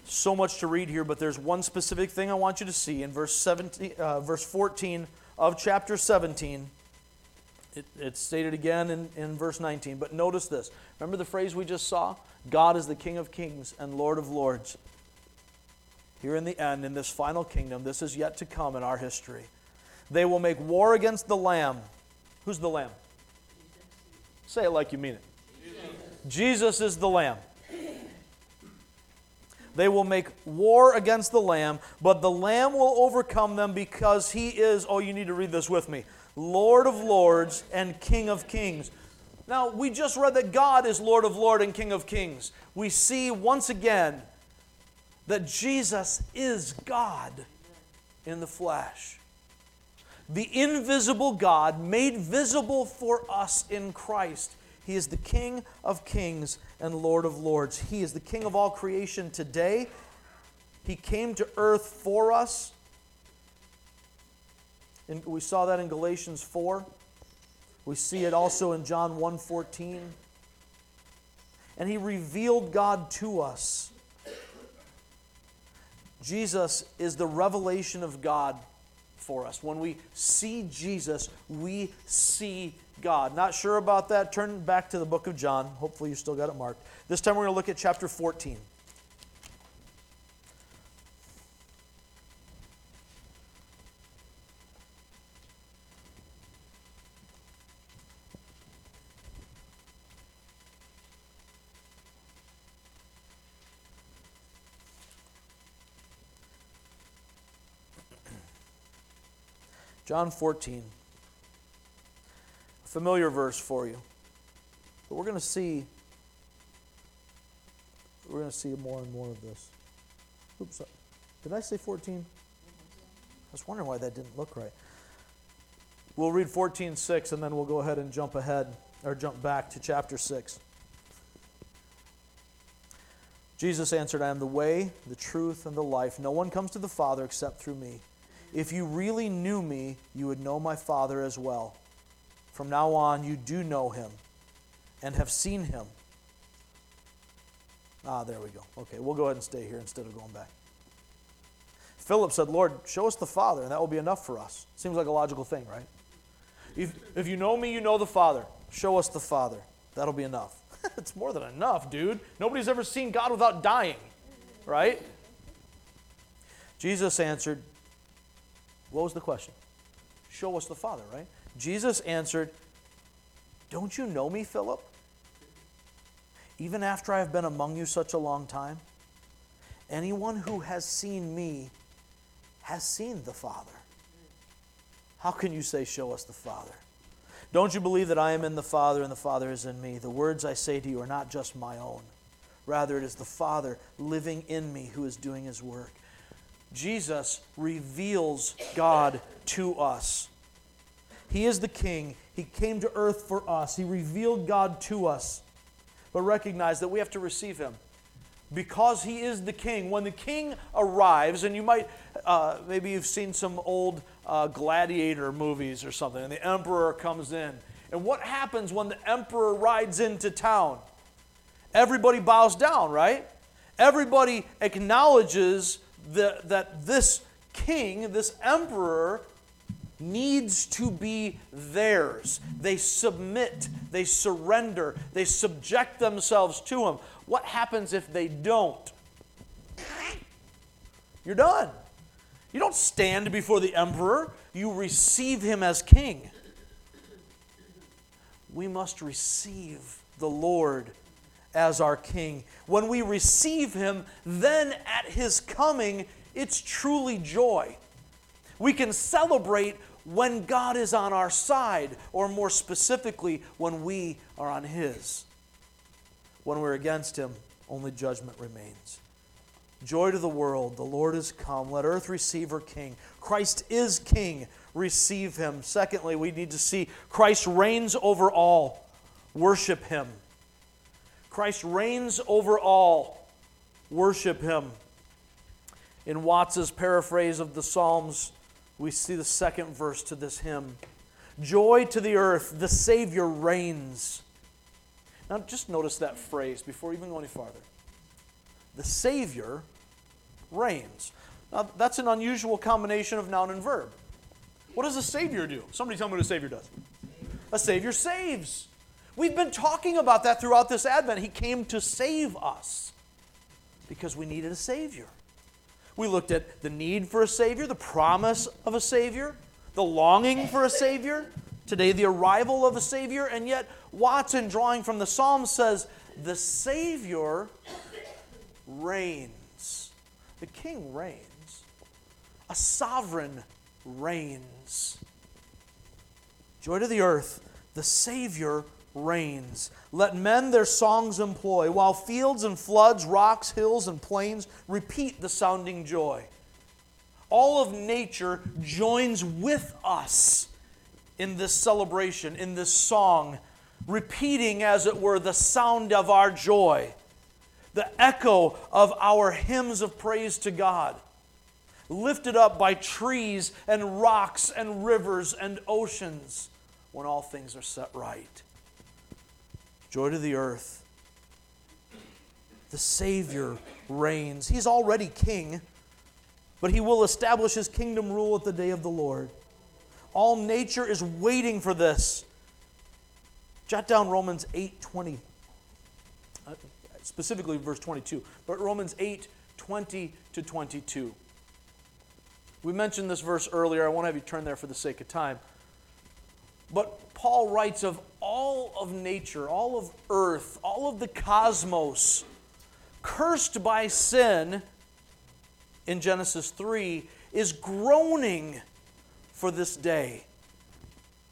So much to read here, but there's one specific thing I want you to see in verse 17, uh, verse 14 of chapter 17. It, it's stated again in, in verse 19, but notice this. Remember the phrase we just saw? God is the King of kings and Lord of lords here in the end, in this final kingdom, this is yet to come in our history. They will make war against the Lamb. Who's the Lamb? Say it like you mean it. Jesus, Jesus is the Lamb. They will make war against the Lamb, but the Lamb will overcome them because he is, oh, you need to read this with me, Lord of lords and King of kings. Now, we just read that God is Lord of lords and King of kings. We see once again that Jesus is God in the flesh. The invisible God made visible for us in Christ. He is the King of kings and Lord of lords. He is the King of all creation today. He came to earth for us. And we saw that in Galatians 4. We see it also in John 1:14. And he revealed God to us. Jesus is the revelation of God for us. When we see Jesus, we see God. Not sure about that? Turn back to the book of John. Hopefully, you still got it marked. This time, we're going to look at chapter 14. John 14. Familiar verse for you. But we're going to see we're going to see more and more of this. Oops. Did I say 14? I was wondering why that didn't look right. We'll read 14:6 and then we'll go ahead and jump ahead or jump back to chapter 6. Jesus answered, I am the way, the truth, and the life. No one comes to the Father except through me. If you really knew me, you would know my Father as well. From now on, you do know him and have seen him. Ah, there we go. Okay, we'll go ahead and stay here instead of going back. Philip said, Lord, show us the Father, and that will be enough for us. Seems like a logical thing, right? If, if you know me, you know the Father. Show us the Father. That'll be enough. it's more than enough, dude. Nobody's ever seen God without dying, right? Jesus answered, what was the question? Show us the Father, right? Jesus answered, Don't you know me, Philip? Even after I have been among you such a long time? Anyone who has seen me has seen the Father. How can you say, Show us the Father? Don't you believe that I am in the Father and the Father is in me? The words I say to you are not just my own. Rather, it is the Father living in me who is doing his work. Jesus reveals God to us. He is the King. He came to earth for us. He revealed God to us. But recognize that we have to receive Him. Because He is the King. When the King arrives, and you might, uh, maybe you've seen some old uh, gladiator movies or something, and the Emperor comes in. And what happens when the Emperor rides into town? Everybody bows down, right? Everybody acknowledges the, that this king, this emperor, needs to be theirs. They submit, they surrender, they subject themselves to him. What happens if they don't? You're done. You don't stand before the emperor, you receive him as king. We must receive the Lord as our king. When we receive him, then at his coming, it's truly joy. We can celebrate when God is on our side, or more specifically, when we are on his. When we're against him, only judgment remains. Joy to the world, the Lord is come. Let earth receive her king. Christ is king. Receive him. Secondly, we need to see Christ reigns over all. Worship him. Christ reigns over all. Worship him. In Watts's paraphrase of the Psalms, we see the second verse to this hymn Joy to the earth, the Savior reigns. Now, just notice that phrase before even going any farther. The Savior reigns. Now, that's an unusual combination of noun and verb. What does a Savior do? Somebody tell me what a Savior does. A Savior saves. We've been talking about that throughout this Advent. He came to save us because we needed a Savior. We looked at the need for a Savior, the promise of a Savior, the longing for a Savior, today the arrival of a Savior, and yet Watson, drawing from the Psalms, says, The Savior reigns. The King reigns. A sovereign reigns. Joy to the earth, the Savior reigns. Let men their songs employ, while fields and floods, rocks, hills, and plains repeat the sounding joy. All of nature joins with us in this celebration, in this song. repeating, as it were, the sound of our joy, the echo of our hymns of praise to God, lifted up by trees and rocks and rivers and oceans when all things are set right. Joy to the earth. The Savior reigns. He's already king, but he will establish his kingdom rule at the day of the Lord. All nature is waiting for this. Jot down Romans 8 20, uh, specifically verse 22, but Romans 8 20 to 22. We mentioned this verse earlier. I won't have you turn there for the sake of time. But Paul writes of all of nature, all of earth, all of the cosmos, cursed by sin in Genesis 3, is groaning for this day.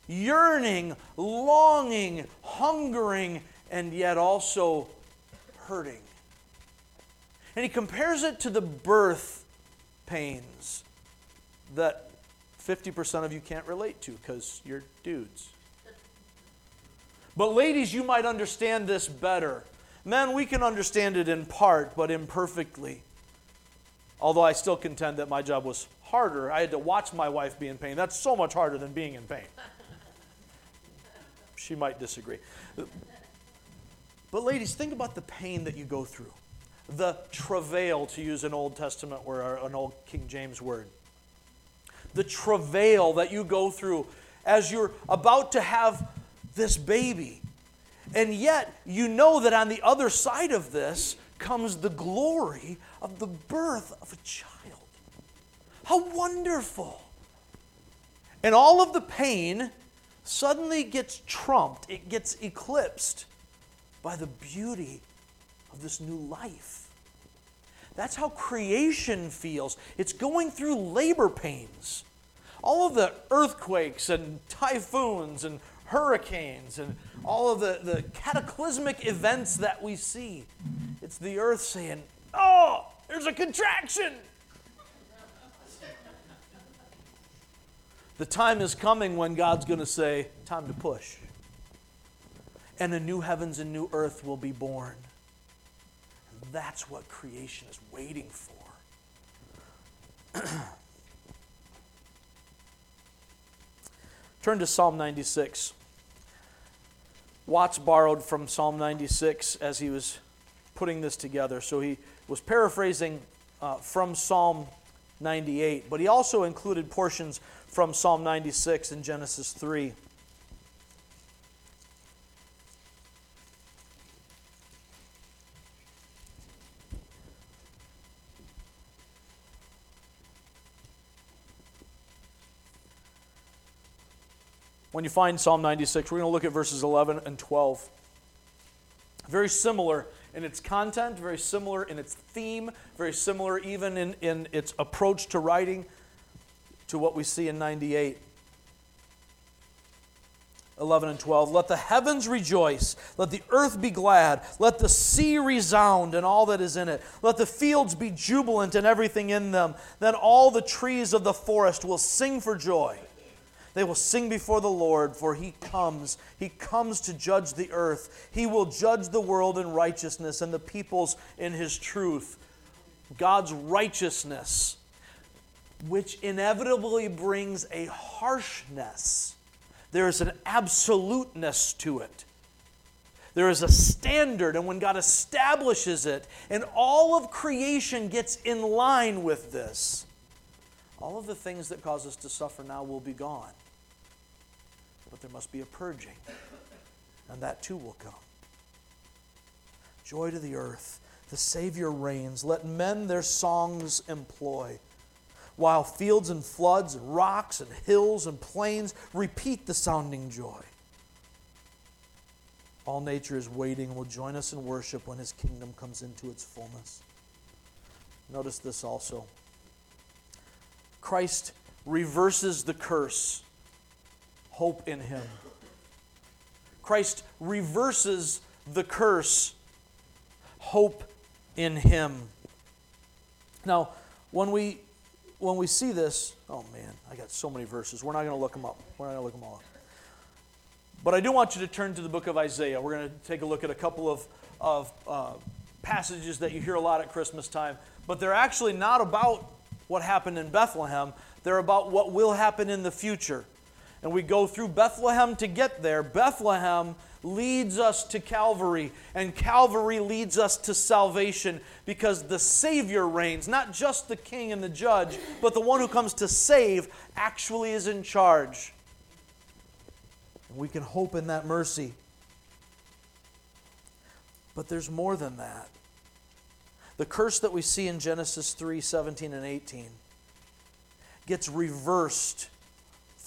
Yearning, longing, hungering, and yet also hurting. And he compares it to the birth pains that 50% of you can't relate to because you're dudes. But, ladies, you might understand this better. Men, we can understand it in part, but imperfectly. Although I still contend that my job was harder. I had to watch my wife be in pain. That's so much harder than being in pain. She might disagree. But, ladies, think about the pain that you go through. The travail, to use an Old Testament or an Old King James word. The travail that you go through as you're about to have this baby. And yet, you know that on the other side of this comes the glory of the birth of a child. How wonderful! And all of the pain suddenly gets trumped, it gets eclipsed by the beauty of this new life. That's how creation feels. It's going through labor pains. All of the earthquakes and typhoons and hurricanes and all of the, the cataclysmic events that we see, it's the earth saying, Oh, there's a contraction. The time is coming when God's going to say, Time to push. And a new heavens and new earth will be born. That's what creation is waiting for. Turn to Psalm 96. Watts borrowed from Psalm 96 as he was putting this together. So he was paraphrasing uh, from Psalm 98, but he also included portions from Psalm 96 and Genesis 3. When you find Psalm 96, we're going to look at verses 11 and 12. Very similar in its content, very similar in its theme, very similar even in, in its approach to writing to what we see in 98. 11 and 12. Let the heavens rejoice. Let the earth be glad. Let the sea resound and all that is in it. Let the fields be jubilant and everything in them. Then all the trees of the forest will sing for joy. They will sing before the Lord, for he comes. He comes to judge the earth. He will judge the world in righteousness and the peoples in his truth. God's righteousness, which inevitably brings a harshness. There is an absoluteness to it. There is a standard, and when God establishes it, and all of creation gets in line with this, all of the things that cause us to suffer now will be gone but there must be a purging. And that too will come. Joy to the earth. The Savior reigns. Let men their songs employ. While fields and floods, and rocks and hills and plains repeat the sounding joy. All nature is waiting and will join us in worship when His kingdom comes into its fullness. Notice this also Christ reverses the curse hope in him. Christ reverses the curse, hope in him. Now, when we when we see this, oh man, I got so many verses. We're not going to look them up. We're not going to look them all up. But I do want you to turn to the book of Isaiah. We're going to take a look at a couple of, of uh, passages that you hear a lot at Christmas time, but they're actually not about what happened in Bethlehem, they're about what will happen in the future. And we go through Bethlehem to get there. Bethlehem leads us to Calvary, and Calvary leads us to salvation because the Savior reigns. Not just the king and the judge, but the one who comes to save actually is in charge. And we can hope in that mercy. But there's more than that. The curse that we see in Genesis 3 17 and 18 gets reversed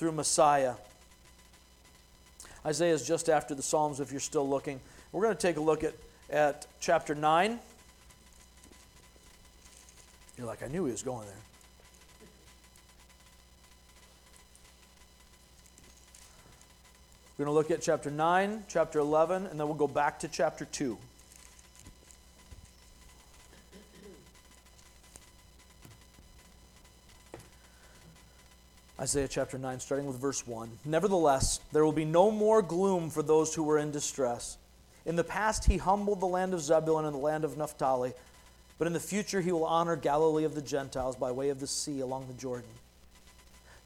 through Messiah. Isaiah is just after the Psalms if you're still looking. We're going to take a look at, at chapter 9. You're like, I knew he was going there. We're going to look at chapter 9, chapter 11, and then we'll go back to chapter 2. Isaiah chapter 9, starting with verse 1. Nevertheless, there will be no more gloom for those who were in distress. In the past, he humbled the land of Zebulun and the land of Naphtali, but in the future, he will honor Galilee of the Gentiles by way of the sea along the Jordan.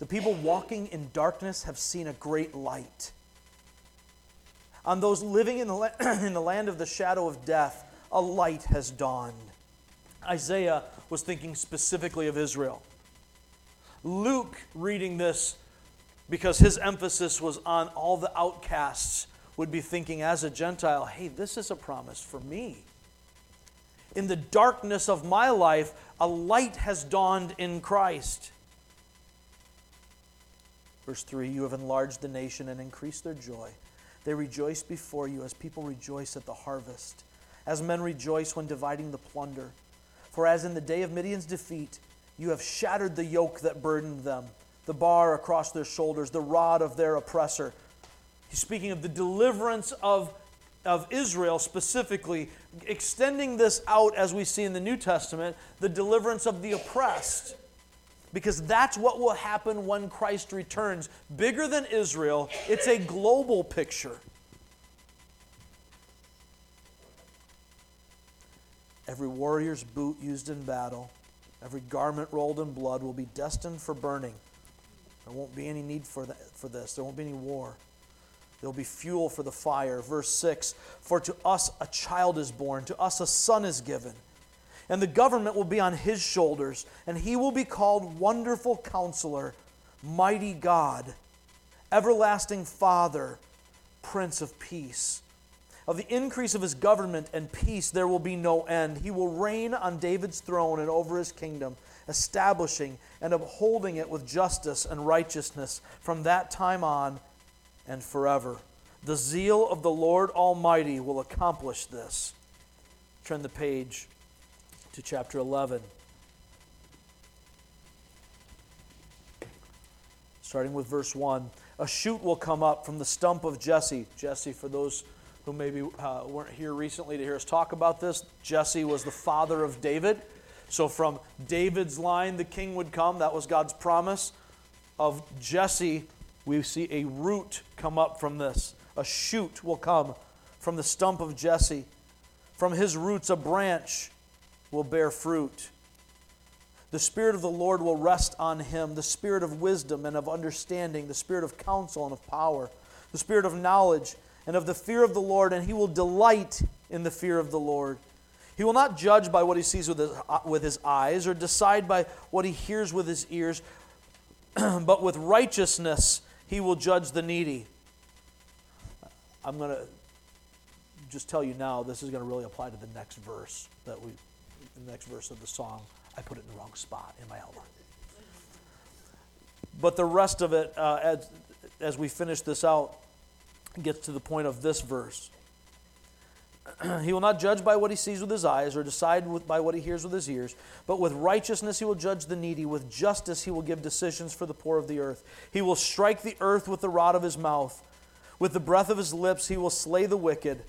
The people walking in darkness have seen a great light. On those living in the, in the land of the shadow of death, a light has dawned. Isaiah was thinking specifically of Israel. Luke, reading this, because his emphasis was on all the outcasts, would be thinking as a Gentile, hey, this is a promise for me. In the darkness of my life, a light has dawned in Christ. Verse 3 You have enlarged the nation and increased their joy. They rejoice before you as people rejoice at the harvest, as men rejoice when dividing the plunder. For as in the day of Midian's defeat, you have shattered the yoke that burdened them, the bar across their shoulders, the rod of their oppressor. He's speaking of the deliverance of, of Israel specifically, extending this out as we see in the New Testament, the deliverance of the oppressed. Because that's what will happen when Christ returns. Bigger than Israel, it's a global picture. Every warrior's boot used in battle Every garment rolled in blood will be destined for burning. There won't be any need for, that, for this. There won't be any war. There will be fuel for the fire. Verse 6 For to us a child is born, to us a son is given. And the government will be on his shoulders, and he will be called Wonderful Counselor, Mighty God, Everlasting Father, Prince of Peace. Of the increase of his government and peace there will be no end. He will reign on David's throne and over his kingdom, establishing and upholding it with justice and righteousness from that time on and forever. The zeal of the Lord Almighty will accomplish this. Turn the page to chapter 11. Starting with verse 1. A shoot will come up from the stump of Jesse. Jesse, for those who maybe uh, weren't here recently to hear us talk about this, Jesse was the father of David. So from David's line, the king would come. That was God's promise. Of Jesse, we see a root come up from this. A shoot will come from the stump of Jesse. From his roots, a branch will bear fruit. The Spirit of the Lord will rest on him the Spirit of wisdom and of understanding, the Spirit of counsel and of power, the Spirit of knowledge and of the fear of the Lord, and he will delight in the fear of the Lord. He will not judge by what he sees with his, uh, with his eyes or decide by what he hears with his ears, but with righteousness he will judge the needy. I'm going to just tell you now, this is going to really apply to the next verse that we, the next verse of the song. I put it in the wrong spot in my outline. But the rest of it, uh, as, as we finish this out, gets to the point of this verse. he will not judge by what he sees with his eyes or decide with, by what he hears with his ears, but with righteousness he will judge the needy. With justice he will give decisions for the poor of the earth. He will strike the earth with the rod of his mouth. With the breath of his lips he will slay the wicked.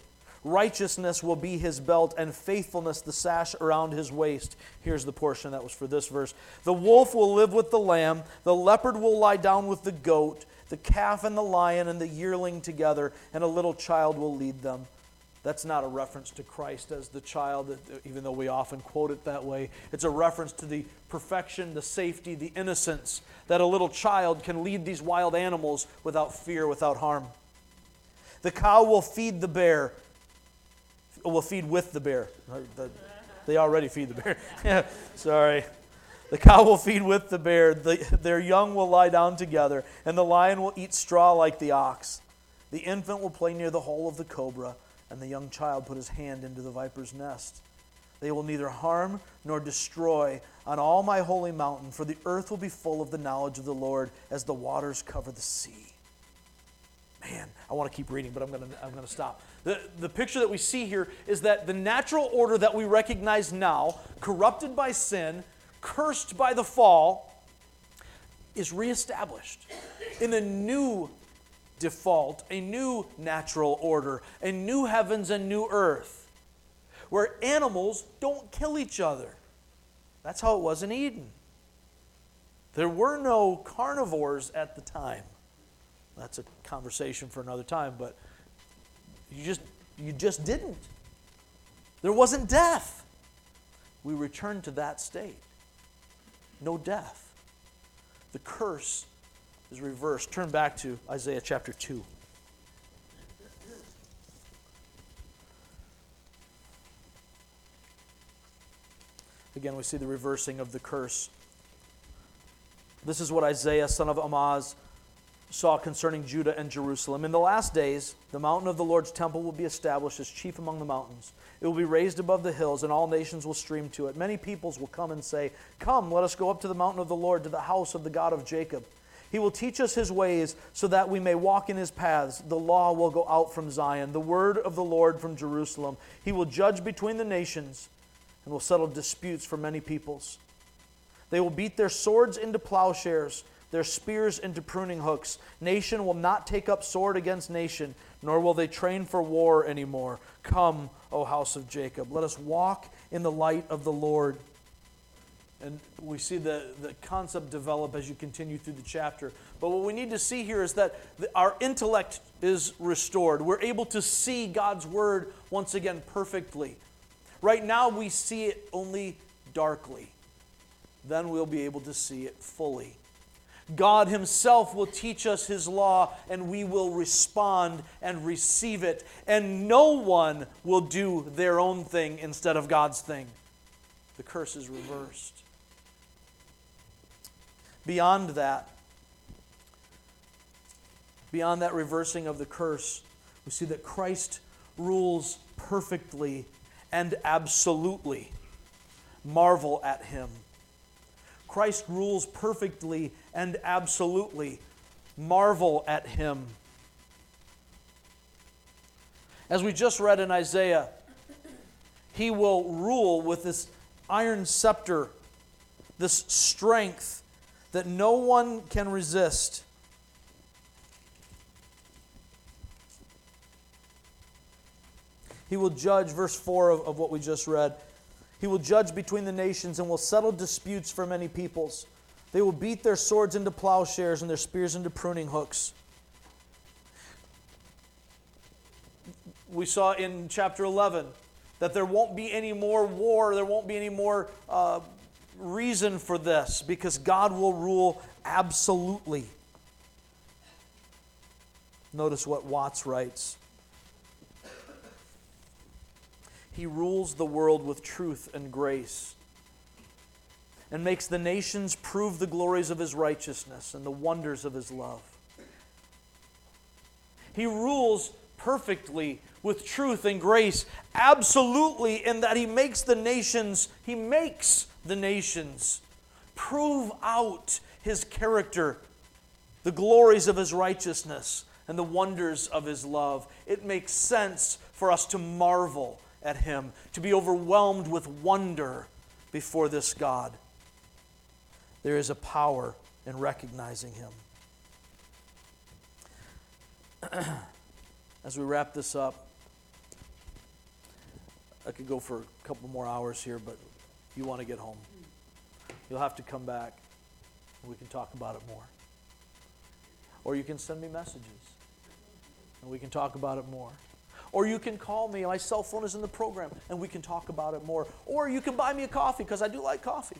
Righteousness will be his belt, and faithfulness the sash around his waist. Here's the portion that was for this verse. The wolf will live with the lamb, the leopard will lie down with the goat the calf and the lion and the yearling together, and a little child will lead them. That's not a reference to Christ as the child, even though we often quote it that way. It's a reference to the perfection, the safety, the innocence that a little child can lead these wild animals without fear, without harm. The cow will feed the bear, will feed with the bear. They already feed the bear. sorry. The cow will feed with the bear, the, their young will lie down together, and the lion will eat straw like the ox. The infant will play near the hole of the cobra and the young child put his hand into the viper's nest. They will neither harm nor destroy on all my holy mountain, for the earth will be full of the knowledge of the Lord as the waters cover the sea. Man, I want to keep reading, but I'm going to, I'm going to stop. The, the picture that we see here is that the natural order that we recognize now, corrupted by sin, cursed by the fall, is reestablished in a new default, a new natural order, a new heavens and new earth, where animals don't kill each other. That's how it was in Eden. There were no carnivores at the time. That's a conversation for another time, but you just you just didn't. There wasn't death. We returned to that state. No death. The curse is reversed. Turn back to Isaiah chapter 2. Again, we see the reversing of the curse. This is what Isaiah, son of Amoz, saw concerning Judah and Jerusalem. In the last days, the mountain of the Lord's temple will be established as chief among the mountains. It will be raised above the hills, and all nations will stream to it. Many peoples will come and say, Come, let us go up to the mountain of the Lord, to the house of the God of Jacob. He will teach us his ways so that we may walk in his paths. The law will go out from Zion, the word of the Lord from Jerusalem. He will judge between the nations and will settle disputes for many peoples. They will beat their swords into plowshares, their spears into pruning hooks. Nation will not take up sword against nation, nor will they train for war anymore. Come, O house of Jacob, let us walk in the light of the Lord. And we see the, the concept develop as you continue through the chapter. But what we need to see here is that the, our intellect is restored. We're able to see God's word once again perfectly. Right now, we see it only darkly. Then we'll be able to see it fully. God Himself will teach us His law, and we will respond and receive it. And no one will do their own thing instead of God's thing. The curse is reversed. Beyond that, beyond that reversing of the curse, we see that Christ rules perfectly and absolutely. Marvel at him. Christ rules perfectly and absolutely. Marvel at him. As we just read in Isaiah, he will rule with this iron scepter, this strength that no one can resist. He will judge, verse 4 of, of what we just read. He will judge between the nations and will settle disputes for many peoples. They will beat their swords into plowshares and their spears into pruning hooks. We saw in chapter 11 that there won't be any more war, there won't be any more uh, reason for this because God will rule absolutely. Notice what Watts writes. He rules the world with truth and grace and makes the nations prove the glories of his righteousness and the wonders of his love. He rules perfectly with truth and grace, absolutely, in that he makes the nations, he makes the nations. Prove out his character, the glories of his righteousness, and the wonders of his love. It makes sense for us to marvel at him, to be overwhelmed with wonder before this God. There is a power in recognizing him. As we wrap this up, I could go for a couple more hours here, but you want to get home. You'll have to come back and we can talk about it more. Or you can send me messages and we can talk about it more. Or you can call me. My cell phone is in the program and we can talk about it more. Or you can buy me a coffee because I do like coffee.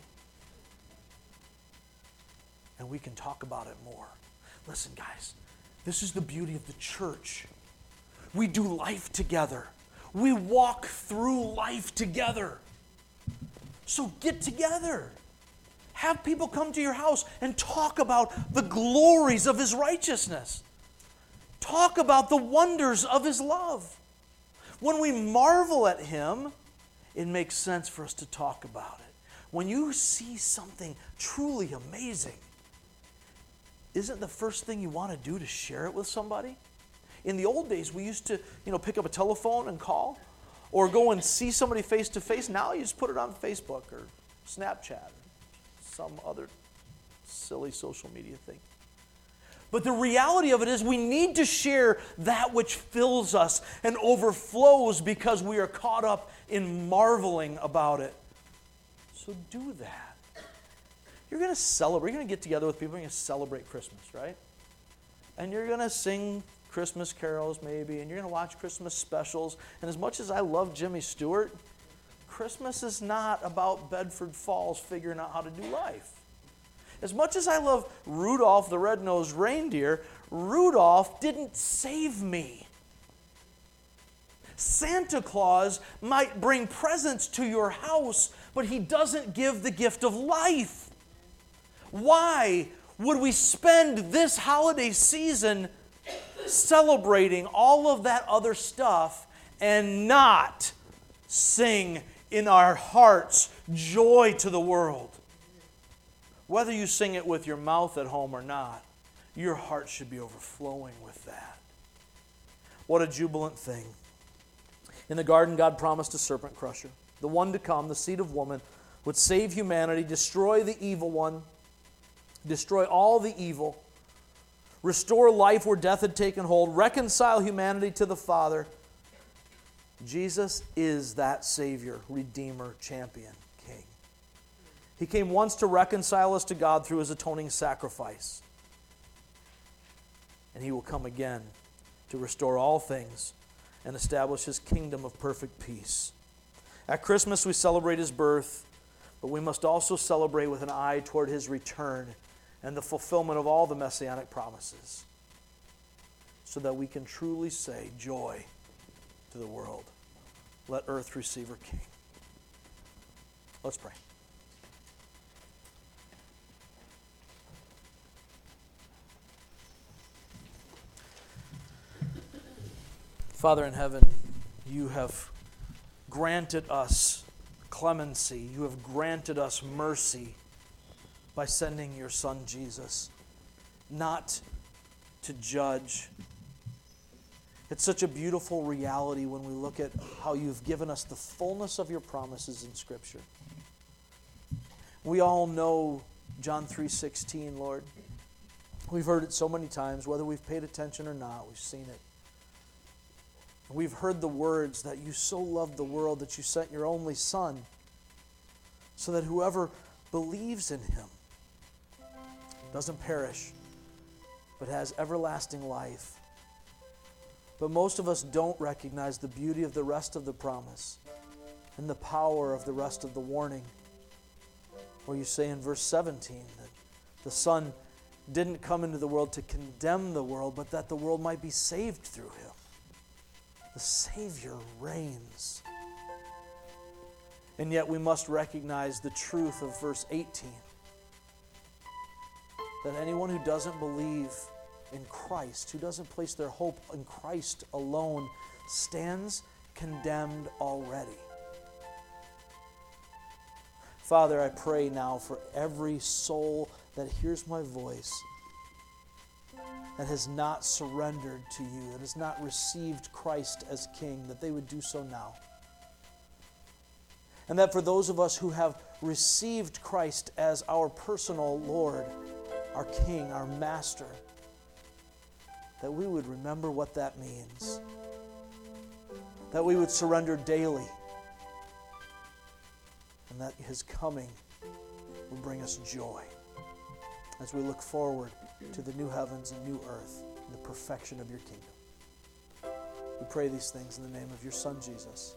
And we can talk about it more. Listen, guys, this is the beauty of the church. We do life together, we walk through life together. So get together. Have people come to your house and talk about the glories of His righteousness. Talk about the wonders of His love. When we marvel at Him, it makes sense for us to talk about it. When you see something truly amazing, isn't the first thing you want to do to share it with somebody? In the old days, we used to, you know, pick up a telephone and call or go and see somebody face to face. Now you just put it on Facebook or Snapchat or some other silly social media thing. But the reality of it is, we need to share that which fills us and overflows because we are caught up in marveling about it. So do that. You're going to celebrate, you're going to get together with people, you're going to celebrate Christmas, right? And you're going to sing Christmas carols, maybe, and you're going to watch Christmas specials. And as much as I love Jimmy Stewart, Christmas is not about Bedford Falls figuring out how to do life. As much as I love Rudolph the Red-Nosed Reindeer, Rudolph didn't save me. Santa Claus might bring presents to your house, but he doesn't give the gift of life. Why would we spend this holiday season celebrating all of that other stuff and not sing in our hearts joy to the world. Whether you sing it with your mouth at home or not, your heart should be overflowing with that. What a jubilant thing. In the garden, God promised a serpent crusher. The one to come, the seed of woman, would save humanity, destroy the evil one, destroy all the evil, restore life where death had taken hold, reconcile humanity to the Father Jesus is that Savior, Redeemer, Champion. He came once to reconcile us to God through his atoning sacrifice. And he will come again to restore all things and establish his kingdom of perfect peace. At Christmas, we celebrate his birth, but we must also celebrate with an eye toward his return and the fulfillment of all the messianic promises so that we can truly say, Joy to the world. Let earth receive her king. Let's pray. Father in heaven, you have granted us clemency. You have granted us mercy by sending your Son Jesus, not to judge, it's such a beautiful reality when we look at how you've given us the fullness of your promises in Scripture. We all know John 3:16, Lord. We've heard it so many times, whether we've paid attention or not, we've seen it. We've heard the words that you so loved the world that you sent your only Son, so that whoever believes in him doesn't perish, but has everlasting life. But most of us don't recognize the beauty of the rest of the promise and the power of the rest of the warning. Where you say in verse 17 that the Son didn't come into the world to condemn the world, but that the world might be saved through him. The Savior reigns. And yet we must recognize the truth of verse 18 that anyone who doesn't believe in Christ, who doesn't place their hope in Christ alone, stands condemned already. Father, I pray now for every soul that hears my voice that has not surrendered to you, that has not received Christ as King, that they would do so now. And that for those of us who have received Christ as our personal Lord, our King, our Master, that we would remember what that means, that we would surrender daily, and that His coming will bring us joy. as we look forward to the new heavens and new earth and the perfection of your kingdom. We pray these things in the name of your Son, Jesus.